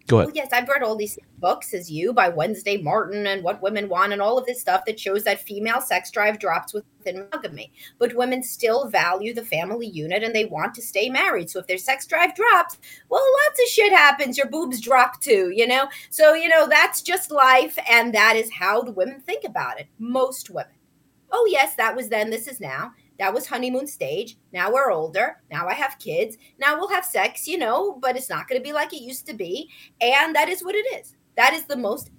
Go ahead. Well, yes, I've read all these books as you by Wednesday Martin and What Women Want and all of this stuff that shows that female sex drive drops within monogamy. But women still value the family unit and they want to stay married. So if their sex drive drops, well, lots of shit happens. Your boobs drop too, you know? So, you know, that's just life. And that is how the women think about it. Most women. Oh, yes, that was then, this is now. That was honeymoon stage. Now we're older. Now I have kids. Now we'll have sex, you know, but it's not going to be like it used to be. And that is what it is. That is the most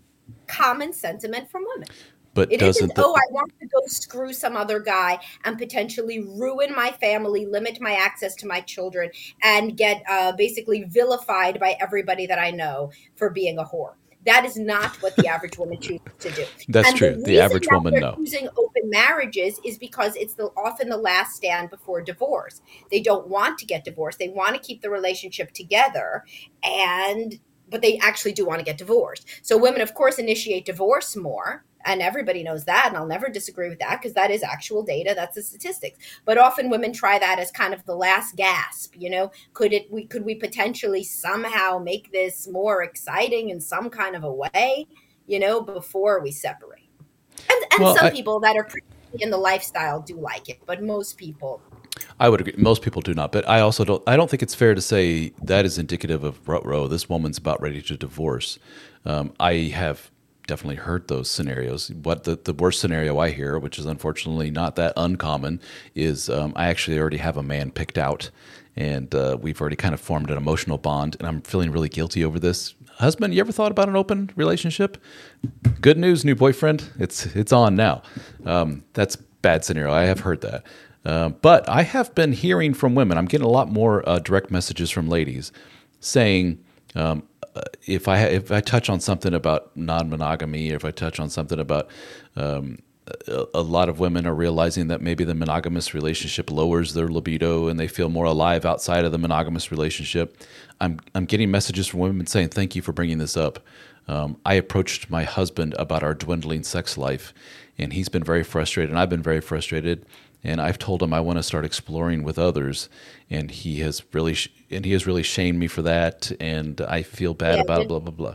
common sentiment from women. But it isn't, the- oh, I want to go screw some other guy and potentially ruin my family, limit my access to my children, and get uh, basically vilified by everybody that I know for being a whore. That is not what the average woman chooses to do. That's and true. The, the average woman, no. Choosing open marriages is because it's the, often the last stand before divorce. They don't want to get divorced. They want to keep the relationship together, and but they actually do want to get divorced. So women, of course, initiate divorce more and everybody knows that and i'll never disagree with that because that is actual data that's the statistics but often women try that as kind of the last gasp you know could it we could we potentially somehow make this more exciting in some kind of a way you know before we separate and, and well, some I, people that are in the lifestyle do like it but most people I would agree. Most people do not, but I also don't. I don't think it's fair to say that is indicative of row. This woman's about ready to divorce. Um, I have definitely heard those scenarios. What the, the worst scenario I hear, which is unfortunately not that uncommon, is um, I actually already have a man picked out, and uh, we've already kind of formed an emotional bond, and I'm feeling really guilty over this. Husband, you ever thought about an open relationship? Good news, new boyfriend. It's it's on now. Um, that's bad scenario. I have heard that. Uh, but I have been hearing from women. I'm getting a lot more uh, direct messages from ladies saying, um, if I if I touch on something about non-monogamy, if I touch on something about um, a, a, lot of women are realizing that maybe the monogamous relationship lowers their libido and they feel more alive outside of the monogamous relationship. I'm I'm getting messages from women saying thank you for bringing this up. Um, I approached my husband about our dwindling sex life, and he's been very frustrated, and I've been very frustrated and I've told him I want to start exploring with others, and he has really sh- and he has really shamed me for that, and I feel bad yeah, about it. Blah blah blah.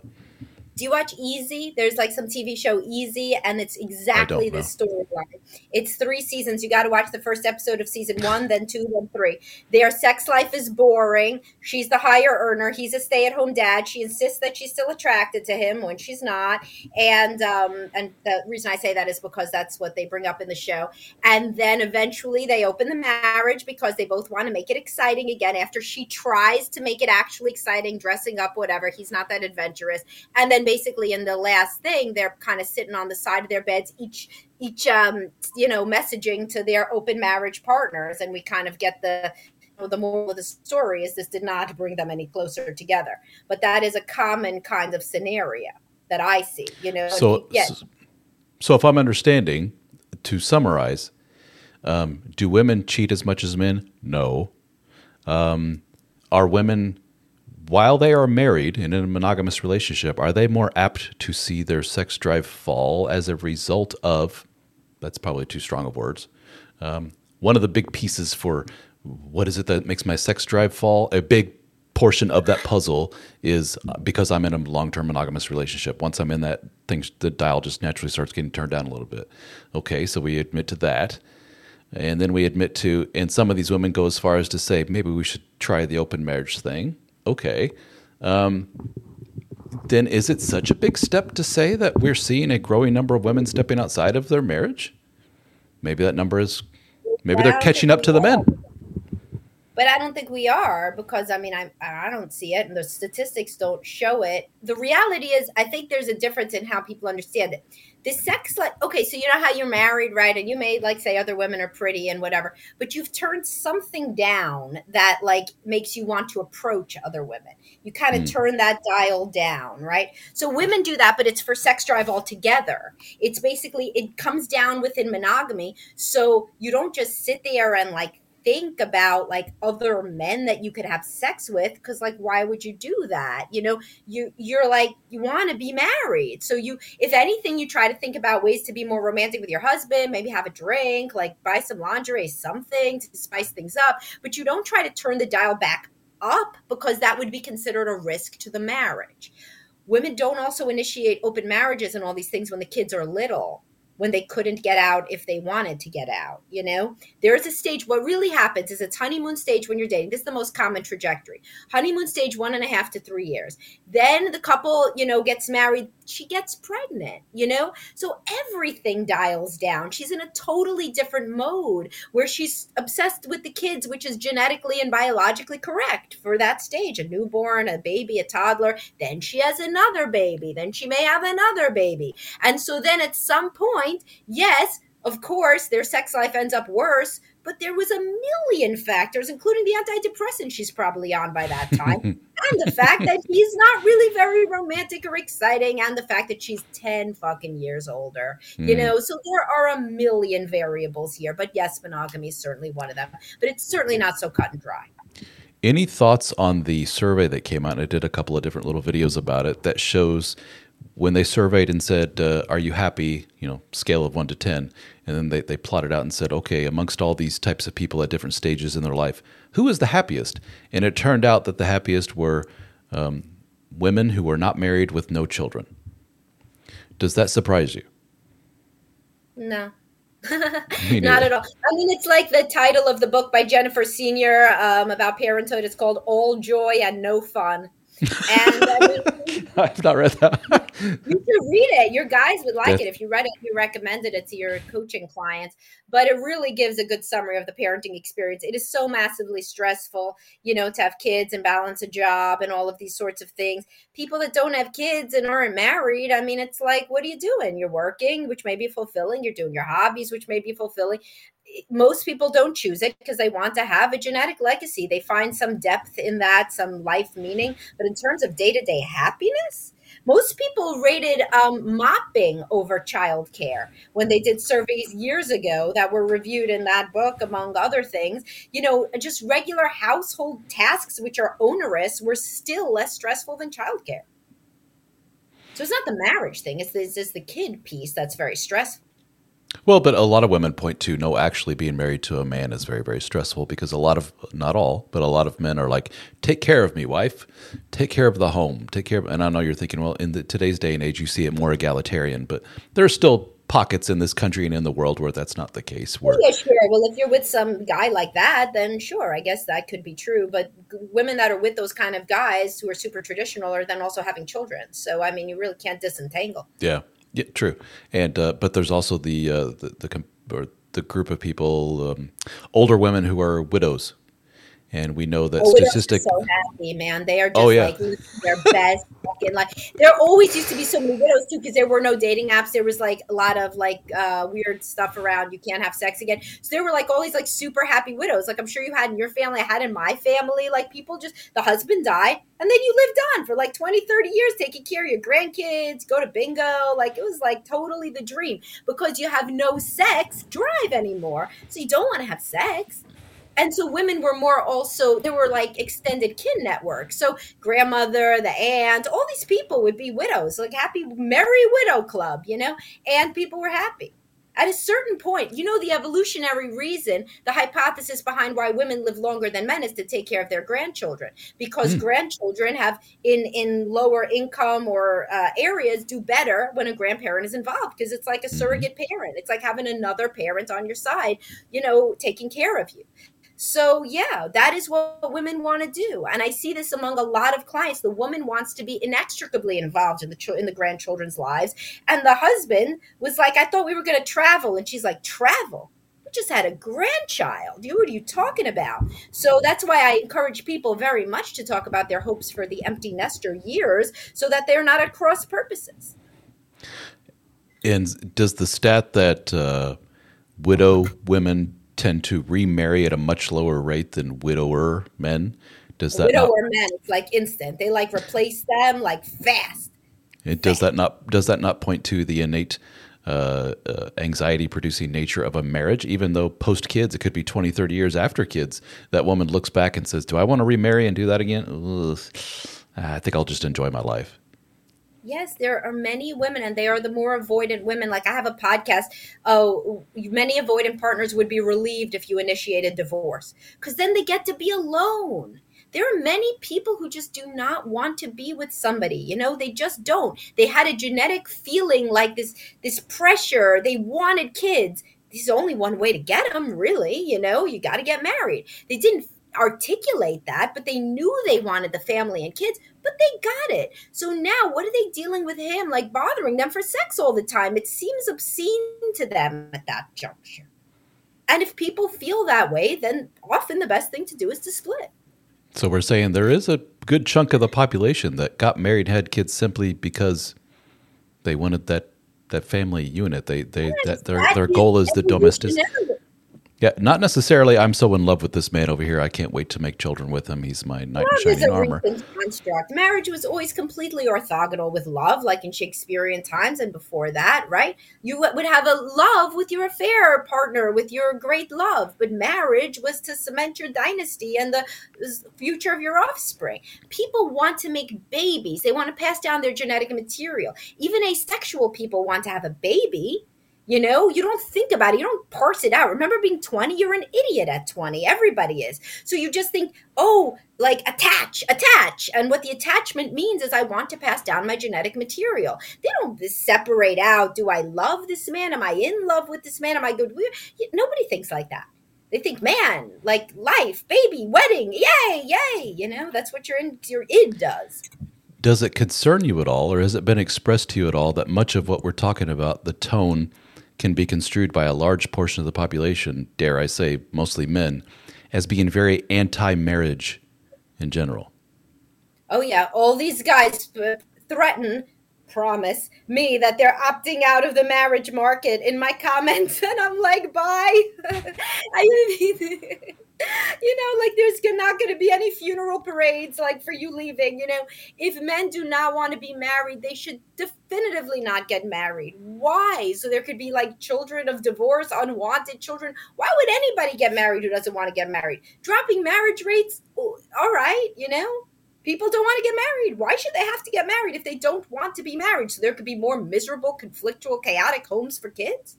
Do you watch Easy? There's like some TV show Easy, and it's exactly the storyline. It's three seasons. You got to watch the first episode of season one, then two, then three. Their sex life is boring. She's the higher earner. He's a stay-at-home dad. She insists that she's still attracted to him when she's not, and um, and the reason I say that is because that's what they bring up in the show. And then eventually they open the marriage because they both want to make it exciting again. After she tries to make it actually exciting, dressing up, whatever. He's not that adventurous. And then basically in the last thing, they're kind of sitting on the side of their beds, each each um you know messaging to their open marriage partners, and we kind of get the you know, the moral of the story is this did not bring them any closer together. But that is a common kind of scenario that I see. You know, so yes. So if I'm understanding, to summarize, um, do women cheat as much as men? No. Um, are women while they are married and in a monogamous relationship, are they more apt to see their sex drive fall as a result of? That's probably too strong of words. Um, one of the big pieces for what is it that makes my sex drive fall? A big portion of that puzzle is uh, because I'm in a long-term monogamous relationship. Once I'm in that thing, the dial just naturally starts getting turned down a little bit. Okay, so we admit to that. And then we admit to, and some of these women go as far as to say, maybe we should try the open marriage thing okay. Um, then is it such a big step to say that we're seeing a growing number of women stepping outside of their marriage? Maybe that number is, maybe they're catching up to the men. But I don't think we are because I mean I I don't see it and the statistics don't show it. The reality is I think there's a difference in how people understand it the sex like okay so you know how you're married right? And you may like say other women are pretty and whatever but you've turned something down that like makes you want to approach other women. You kind of mm. turn that dial down right? So women do that but it's for sex drive altogether. It's basically it comes down within monogamy so you don't just sit there and like think about like other men that you could have sex with because like why would you do that? You know you you're like you want to be married. So you if anything you try to think about ways to be more romantic with your husband maybe have a drink like buy some lingerie something to spice things up. But you don't try to turn the dial back up because that would be considered a risk to the marriage. Women don't also initiate open marriages and all these things when the kids are little when they couldn't get out if they wanted to get out. You know, there's a stage. What really happens is it's honeymoon stage when you're dating. This is the most common trajectory. Honeymoon stage, one and a half to three years. Then the couple, you know, gets married. She gets pregnant, you know? So everything dials down. She's in a totally different mode where she's obsessed with the kids, which is genetically and biologically correct for that stage a newborn, a baby, a toddler. Then she has another baby. Then she may have another baby. And so then at some point, yes, of course, their sex life ends up worse, but there was a million factors, including the antidepressant she's probably on by that time, [laughs] and the fact that he's not really very romantic or exciting, and the fact that she's 10 fucking years older. Mm. You hmm. know, so there are a million variables here, but yes, monogamy is certainly one of them, but it's certainly not so cut and dry. Any thoughts on the survey that came out? I did a couple of different little videos about it that shows when they surveyed and said, uh, "Are you happy?" You know, scale of one to ten, and then they they plotted out and said, "Okay, amongst all these types of people at different stages in their life, who is the happiest?" And it turned out that the happiest were um, women who were not married with no children. Does that surprise you? No. [laughs] Not at all. I mean, it's like the title of the book by Jennifer Senior um, about parenthood. It's called All Joy and No Fun. And uh, [laughs] I mean, I've not read that. you should read it. Your guys would like it if you read it. You recommended it to your coaching clients, but it really gives a good summary of the parenting experience. It is so massively stressful, you know, to have kids and balance a job and all of these sorts of things. People that don't have kids and aren't married, I mean, it's like, what are you doing? You're working, which may be fulfilling. You're doing your hobbies, which may be fulfilling most people don't choose it because they want to have a genetic legacy. They find some depth in that, some life meaning. But in terms of day to day happiness, most people rated um, mopping over childcare when they did surveys years ago that were reviewed in that book, among other things. You know, just regular household tasks, which are onerous, were still less stressful than childcare. So it's not the marriage thing; it's, it's just the kid piece that's very stressful. Well, but a lot of women point to no, actually being married to a man is very, very stressful because a lot of, not all, but a lot of men are like, take care of me, wife, take care of the home, take care of, and I know you're thinking, well, in the, today's day and age, you see it more egalitarian, but there are still pockets in this country and in the world where that's not the case. Where, yeah, sure. Well, if you're with some guy like that, then sure, I guess that could be true. But women that are with those kind of guys who are super traditional are then also having children. So, I mean, you really can't disentangle. Yeah. Yeah, true. And uh, but there's also the uh, the the, the group of people, um, older women who are widows, and we know that oh, statistic. So happy, man! They are just oh, yeah. like their best fucking life. There always used to be so many widows too, because there were no dating apps. There was like a lot of like uh, weird stuff around. You can't have sex again. So there were like all these like super happy widows. Like I'm sure you had in your family. I had in my family. Like people just the husband died, and then you lived on for like 20, 30 years, taking care of your grandkids, go to bingo. Like it was like totally the dream because you have no sex drive anymore. So you don't want to have sex and so women were more also there were like extended kin networks. So grandmother the aunt all these people would be widows like happy merry widow club you know? And people were happy. At a certain point you know the evolutionary reason the hypothesis behind why women live longer than men is to take care of their grandchildren. Because mm. grandchildren have in in lower income or uh, areas do better when a grandparent is involved. Because it's like a mm-hmm. surrogate parent. It's like having another parent on your side you know taking care of you so, yeah, that is what women want to do. And I see this among a lot of clients. The woman wants to be inextricably involved in the in the grandchildren's lives, and the husband was like, "I thought we were going to travel." And she's like, "Travel? We just had a grandchild. You what are you talking about?" So that's why I encourage people very much to talk about their hopes for the empty nester years so that they're not at cross purposes. And does the stat that uh, widow women tend to remarry at a much lower rate than widower men. Does that widower not, men? It's like instant. They like replace them like fast. It does that not does that not point to the innate uh, uh, anxiety producing nature of a marriage, even though post kids, it could be 20, 30 years after kids, that woman looks back and says, Do I want to remarry and do that again? Ugh. I think I'll just enjoy my life. Yes, there are many women, and they are the more avoidant women. Like I have a podcast. Oh, many avoidant partners would be relieved if you initiated divorce because then they get to be alone. There are many people who just do not want to be with somebody. You know, they just don't. They had a genetic feeling like this, this pressure. They wanted kids. There's only one way to get them, really. You know, you got to get married. They didn't articulate that, but they knew they wanted the family and kids, but they got it. So now what are they dealing with him like bothering them for sex all the time? It seems obscene to them at that juncture. And if people feel that way, then often the best thing to do is to split. So we're saying there is a good chunk of the population that got married had kids simply because they wanted that that family unit. They they yes, that their their goal is the domestic yeah, not necessarily. I'm so in love with this man over here. I can't wait to make children with him. He's my knight in shining armor. Construct. Marriage was always completely orthogonal with love, like in Shakespearean times and before that, right? You would have a love with your affair partner, with your great love, but marriage was to cement your dynasty and the future of your offspring. People want to make babies. They want to pass down their genetic material. Even asexual people want to have a baby you know, you don't think about it. You don't parse it out. Remember being 20? You're an idiot at 20. Everybody is. So you just think, oh, like attach, attach. And what the attachment means is I want to pass down my genetic material. They don't separate out, do I love this man? Am I in love with this man? Am I good? Nobody thinks like that. They think, man, like life, baby, wedding, yay, yay. You know, that's what your, your id does. Does it concern you at all, or has it been expressed to you at all that much of what we're talking about, the tone, can be construed by a large portion of the population, dare I say, mostly men, as being very anti marriage in general. Oh, yeah. All these guys threaten, promise me that they're opting out of the marriage market in my comments. [laughs] And I'm like, bye. [laughs] I [laughs] you know, like there's not going to be any funeral parades like for you leaving. You know, if men do not want to be married, they should definitively not get married. Why? So there could be like children of divorce, unwanted children. Why would anybody get married who doesn't want to get married? Dropping marriage rates, all right, you know. People don't want to get married. Why should they have to get married if they don't want to be married? So there could be more miserable, conflictual, chaotic homes for kids.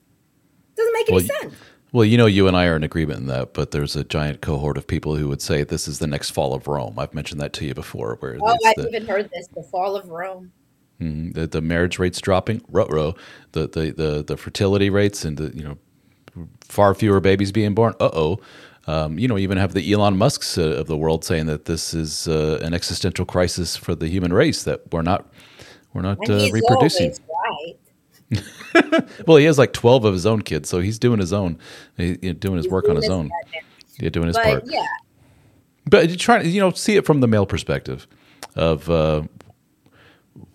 Doesn't make any Well, sense. Well, you know, you and I are in agreement in that, but there's a giant cohort of people who would say this is the next fall of Rome. I've mentioned that to you before, where Oh, I've the, even heard this, the fall of Rome. Mhm, the the marriage rates dropping, ruh the, the the the fertility rates, and the you know far fewer babies being born. Uh oh. Um, you know, even have the Elon Musk's uh, of the world saying that this is uh, an existential crisis for the human race that we're not we're not uh, reproducing. right. [laughs] Well, he has like twelve of his own kids, so he's doing his own, he, doing his He's work on his his own. Yeah, doing his But part. yeah, But you try to you know see it from the male perspective of uh,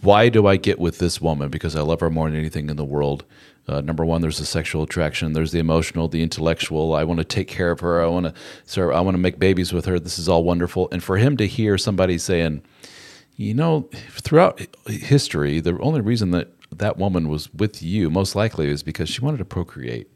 why do I get with this woman because I love her more than anything in the world. Uh, number one, there's the sexual attraction. There's the emotional, the intellectual. I want to take care of her. I want to, sir. I want to make babies with her. This is all wonderful. And for him to hear somebody saying, you know, throughout history, the only reason that that woman was with you most likely is because she wanted to procreate.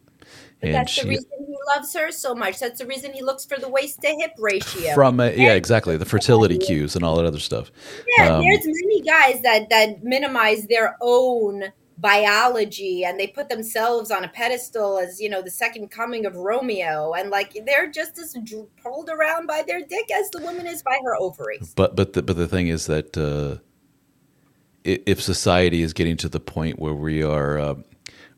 And that's she, the reason loves her so much. That's the reason he looks for the waist to hip ratio. from uh, yeah, exactly the fertility cues and all that other stuff. yeah, um, there's many guys that that minimize their own biology and they put themselves on a pedestal as you know the second coming of Romeo and like they're just as pulled around by their dick as the woman is by her ovaries. But but the, but the thing is that uh, if society is getting to the point where we are uh,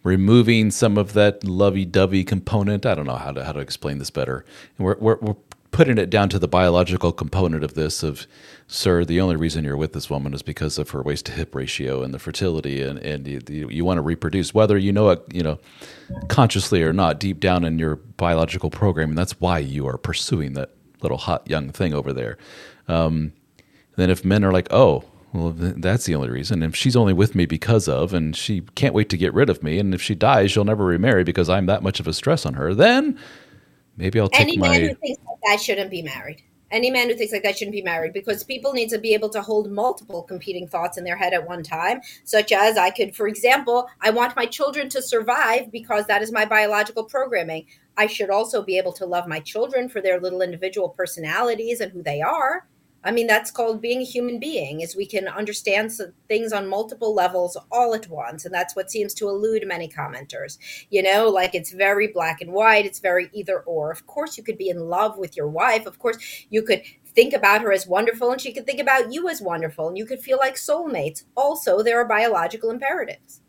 removing some of that lovey-dovey component, I don't know how to how to explain this better. And we're we're, we're putting it down to the biological component of this of sir the only reason you're with this woman is because of her waist to hip ratio and the fertility and and you, you, you want to reproduce. Whether you know it you know consciously or not deep down in your biological programming that's why you are pursuing that little hot young thing over there. Um, then if men are like oh well that's the only reason if she's only with me because of and she can't wait to get rid of me and if she dies she'll never remarry because i'm that much of a stress on her then maybe i'll take Any my man who thinks like that shouldn't be married. Any man who thinks like that shouldn't be married because people need to be able to hold multiple competing thoughts in their head at one time, such as I could, for example, I want my children to survive because that is my biological programming. I should also be able to love my children for their little individual personalities and who they are. I mean, that's called being a human being, is we can understand things on multiple levels all at once. And that's what seems to elude many commenters. You know, like it's very black and white, it's very either or. Of course, you could be in love with your wife. Of course, you could think about her as wonderful and she could think about you as wonderful and you could feel like soulmates. Also, there are biological imperatives.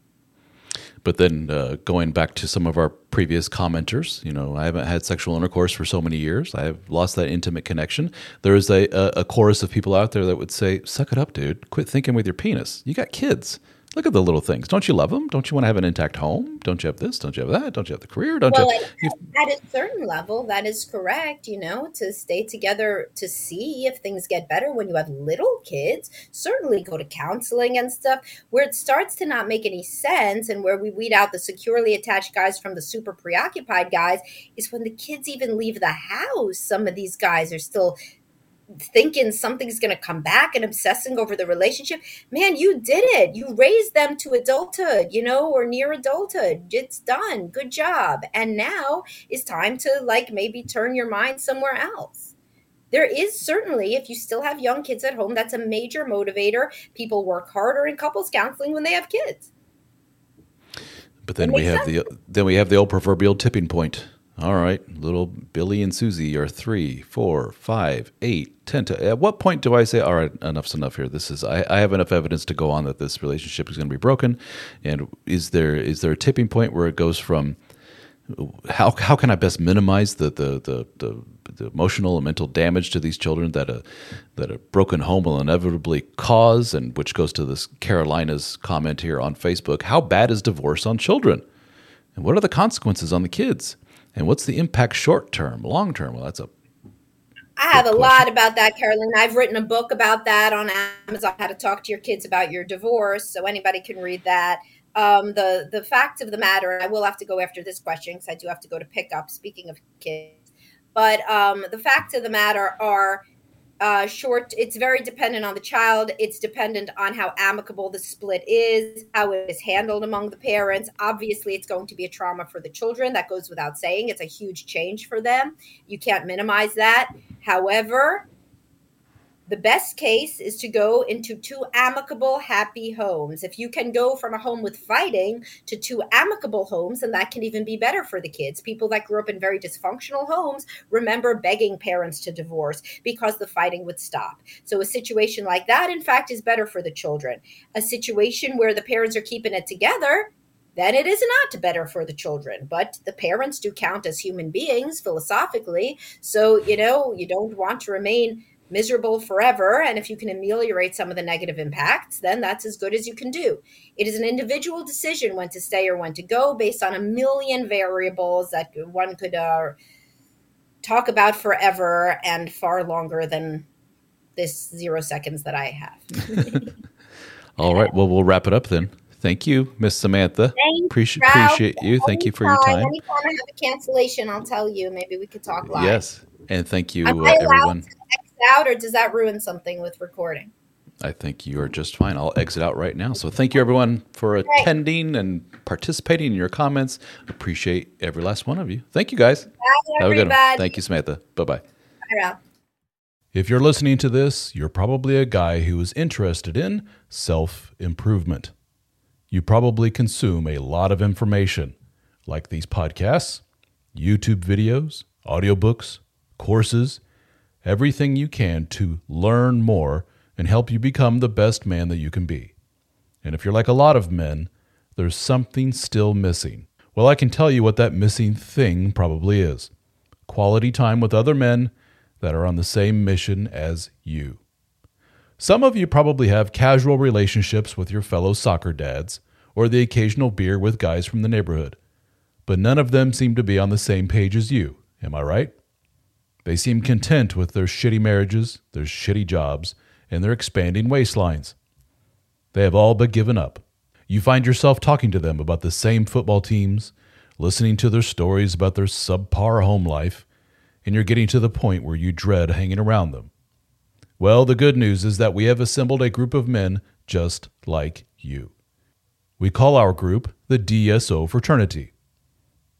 But then uh, going back to some of our previous commenters, you know, I haven't had sexual intercourse for so many years. I have lost that intimate connection. There is a, a, a chorus of people out there that would say, "Suck it up, dude. Quit thinking with your penis. You got kids. Look at the little things. Don't you love them? Don't you want to have an intact home? Don't you have this? Don't you have that? Don't you have the career? Don't Well, you?" you at, at a certain level, that is correct, you know, to stay together to see if things get better when you have little kids. Certainly go to counseling and stuff. Where it starts to not make any sense and where we weed out the securely attached guys from the super preoccupied guys is when the kids even leave the house. Some of these guys are still thinking something's going to come back and obsessing over the relationship man you did it. You raised them to adulthood you know or near adulthood. It's done. Good job. And now it's time to like maybe turn your mind somewhere else. There is certainly if you still have young kids at home that's a major motivator. People work harder in couples counseling when they have kids. But then we have the then we have the old proverbial tipping point. All right, little Billy and Susie are three, four, five, eight, ten. To, at what point do I say, all right, enough's enough here? This is I, I have enough evidence to go on that this relationship is going to be broken. And is there is there a tipping point where it goes from how how can I best minimize the the the, the, the emotional and mental damage to these children that a that a broken home will inevitably cause, and which goes to this Carolina's comment here on Facebook. How bad is divorce on children, and what are the consequences on the kids, and what's the impact short term, long term? Well, that's a I have a lot about that, Carolyn. I've written a book about that on Amazon, how to talk to your kids about your divorce. So anybody can read that. Um, the the fact of the matter, I will have to go after this question because I do have to go to pick up. Speaking of kids, but um, the facts of the matter are uh, short. It's very dependent on the child. It's dependent on how amicable the split is, how it is handled among the parents. Obviously, it's going to be a trauma for the children. That goes without saying. It's a huge change for them. You can't minimize that. However, the best case is to go into two amicable, happy homes. If you can go from a home with fighting to two amicable homes, then that can even be better for the kids. People that grew up in very dysfunctional homes remember begging parents to divorce because the fighting would stop. So, a situation like that, in fact, is better for the children. A situation where the parents are keeping it together then it is not better for the children. But the parents do count as human beings philosophically. So, you know, you don't want to remain miserable forever. And if you can ameliorate some of the negative impacts, then that's as good as you can do. It is an individual decision when to stay or when to go based on a million variables that one could uh, talk about forever and far longer than this zero seconds that I have. [laughs] All right. Well, we'll wrap it up then. Thank you, Miss Samantha. Thanks, appreciate appreciate you. Thank you for your Anytime. time. Anytime I have a cancellation, I'll tell you. Maybe we could talk live. Yes, and thank you, uh, everyone. to exit out, or does that ruin something with recording? I think you are just fine. I'll exit out right now. So thank you, everyone, for attending and participating in your comments. Appreciate every last one of you. Thank you, guys. Bye, Have a good one. everybody. Thank you, Samantha. Bye bye. Bye, Ralph. If you're listening to this, you're probably a guy who is interested in self improvement. You probably consume a lot of information, like these podcasts, YouTube videos, audiobooks, courses, everything you can to learn more and help you become the best man that you can be. And if you're like a lot of men, there's something still missing. Well, I can tell you what that missing thing probably is quality time with other men that are on the same mission as you. Some of you probably have casual relationships with your fellow soccer dads or the occasional beer with guys from the neighborhood, but none of them seem to be on the same page as you. Am I right? They seem content with their shitty marriages, their shitty jobs, and their expanding waistlines. They have all but given up. You find yourself talking to them about the same football teams, listening to their stories about their subpar home life, and you're getting to the point where you dread hanging around them. Well, the good news is that we have assembled a group of men just like you. We call our group the DSO Fraternity.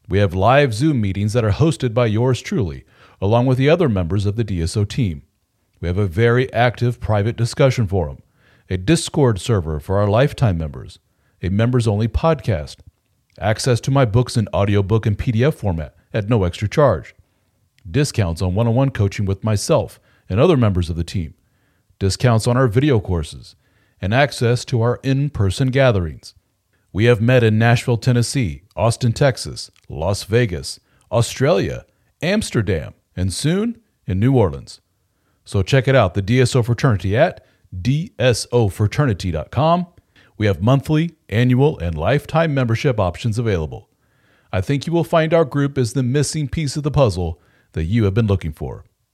We have live Zoom meetings that are hosted by yours truly, along with the other members of the DSO team. We have a very active private discussion forum, a Discord server for our lifetime members, a members only podcast, access to my books in audiobook and PDF format at no extra charge, discounts on one on one coaching with myself and other members of the team, discounts on our video courses, and access to our in person gatherings. We have met in Nashville, Tennessee, Austin, Texas, Las Vegas, Australia, Amsterdam, and soon in New Orleans. So check it out, the DSO Fraternity at dsofraternity.com. We have monthly, annual, and lifetime membership options available. I think you will find our group is the missing piece of the puzzle that you have been looking for.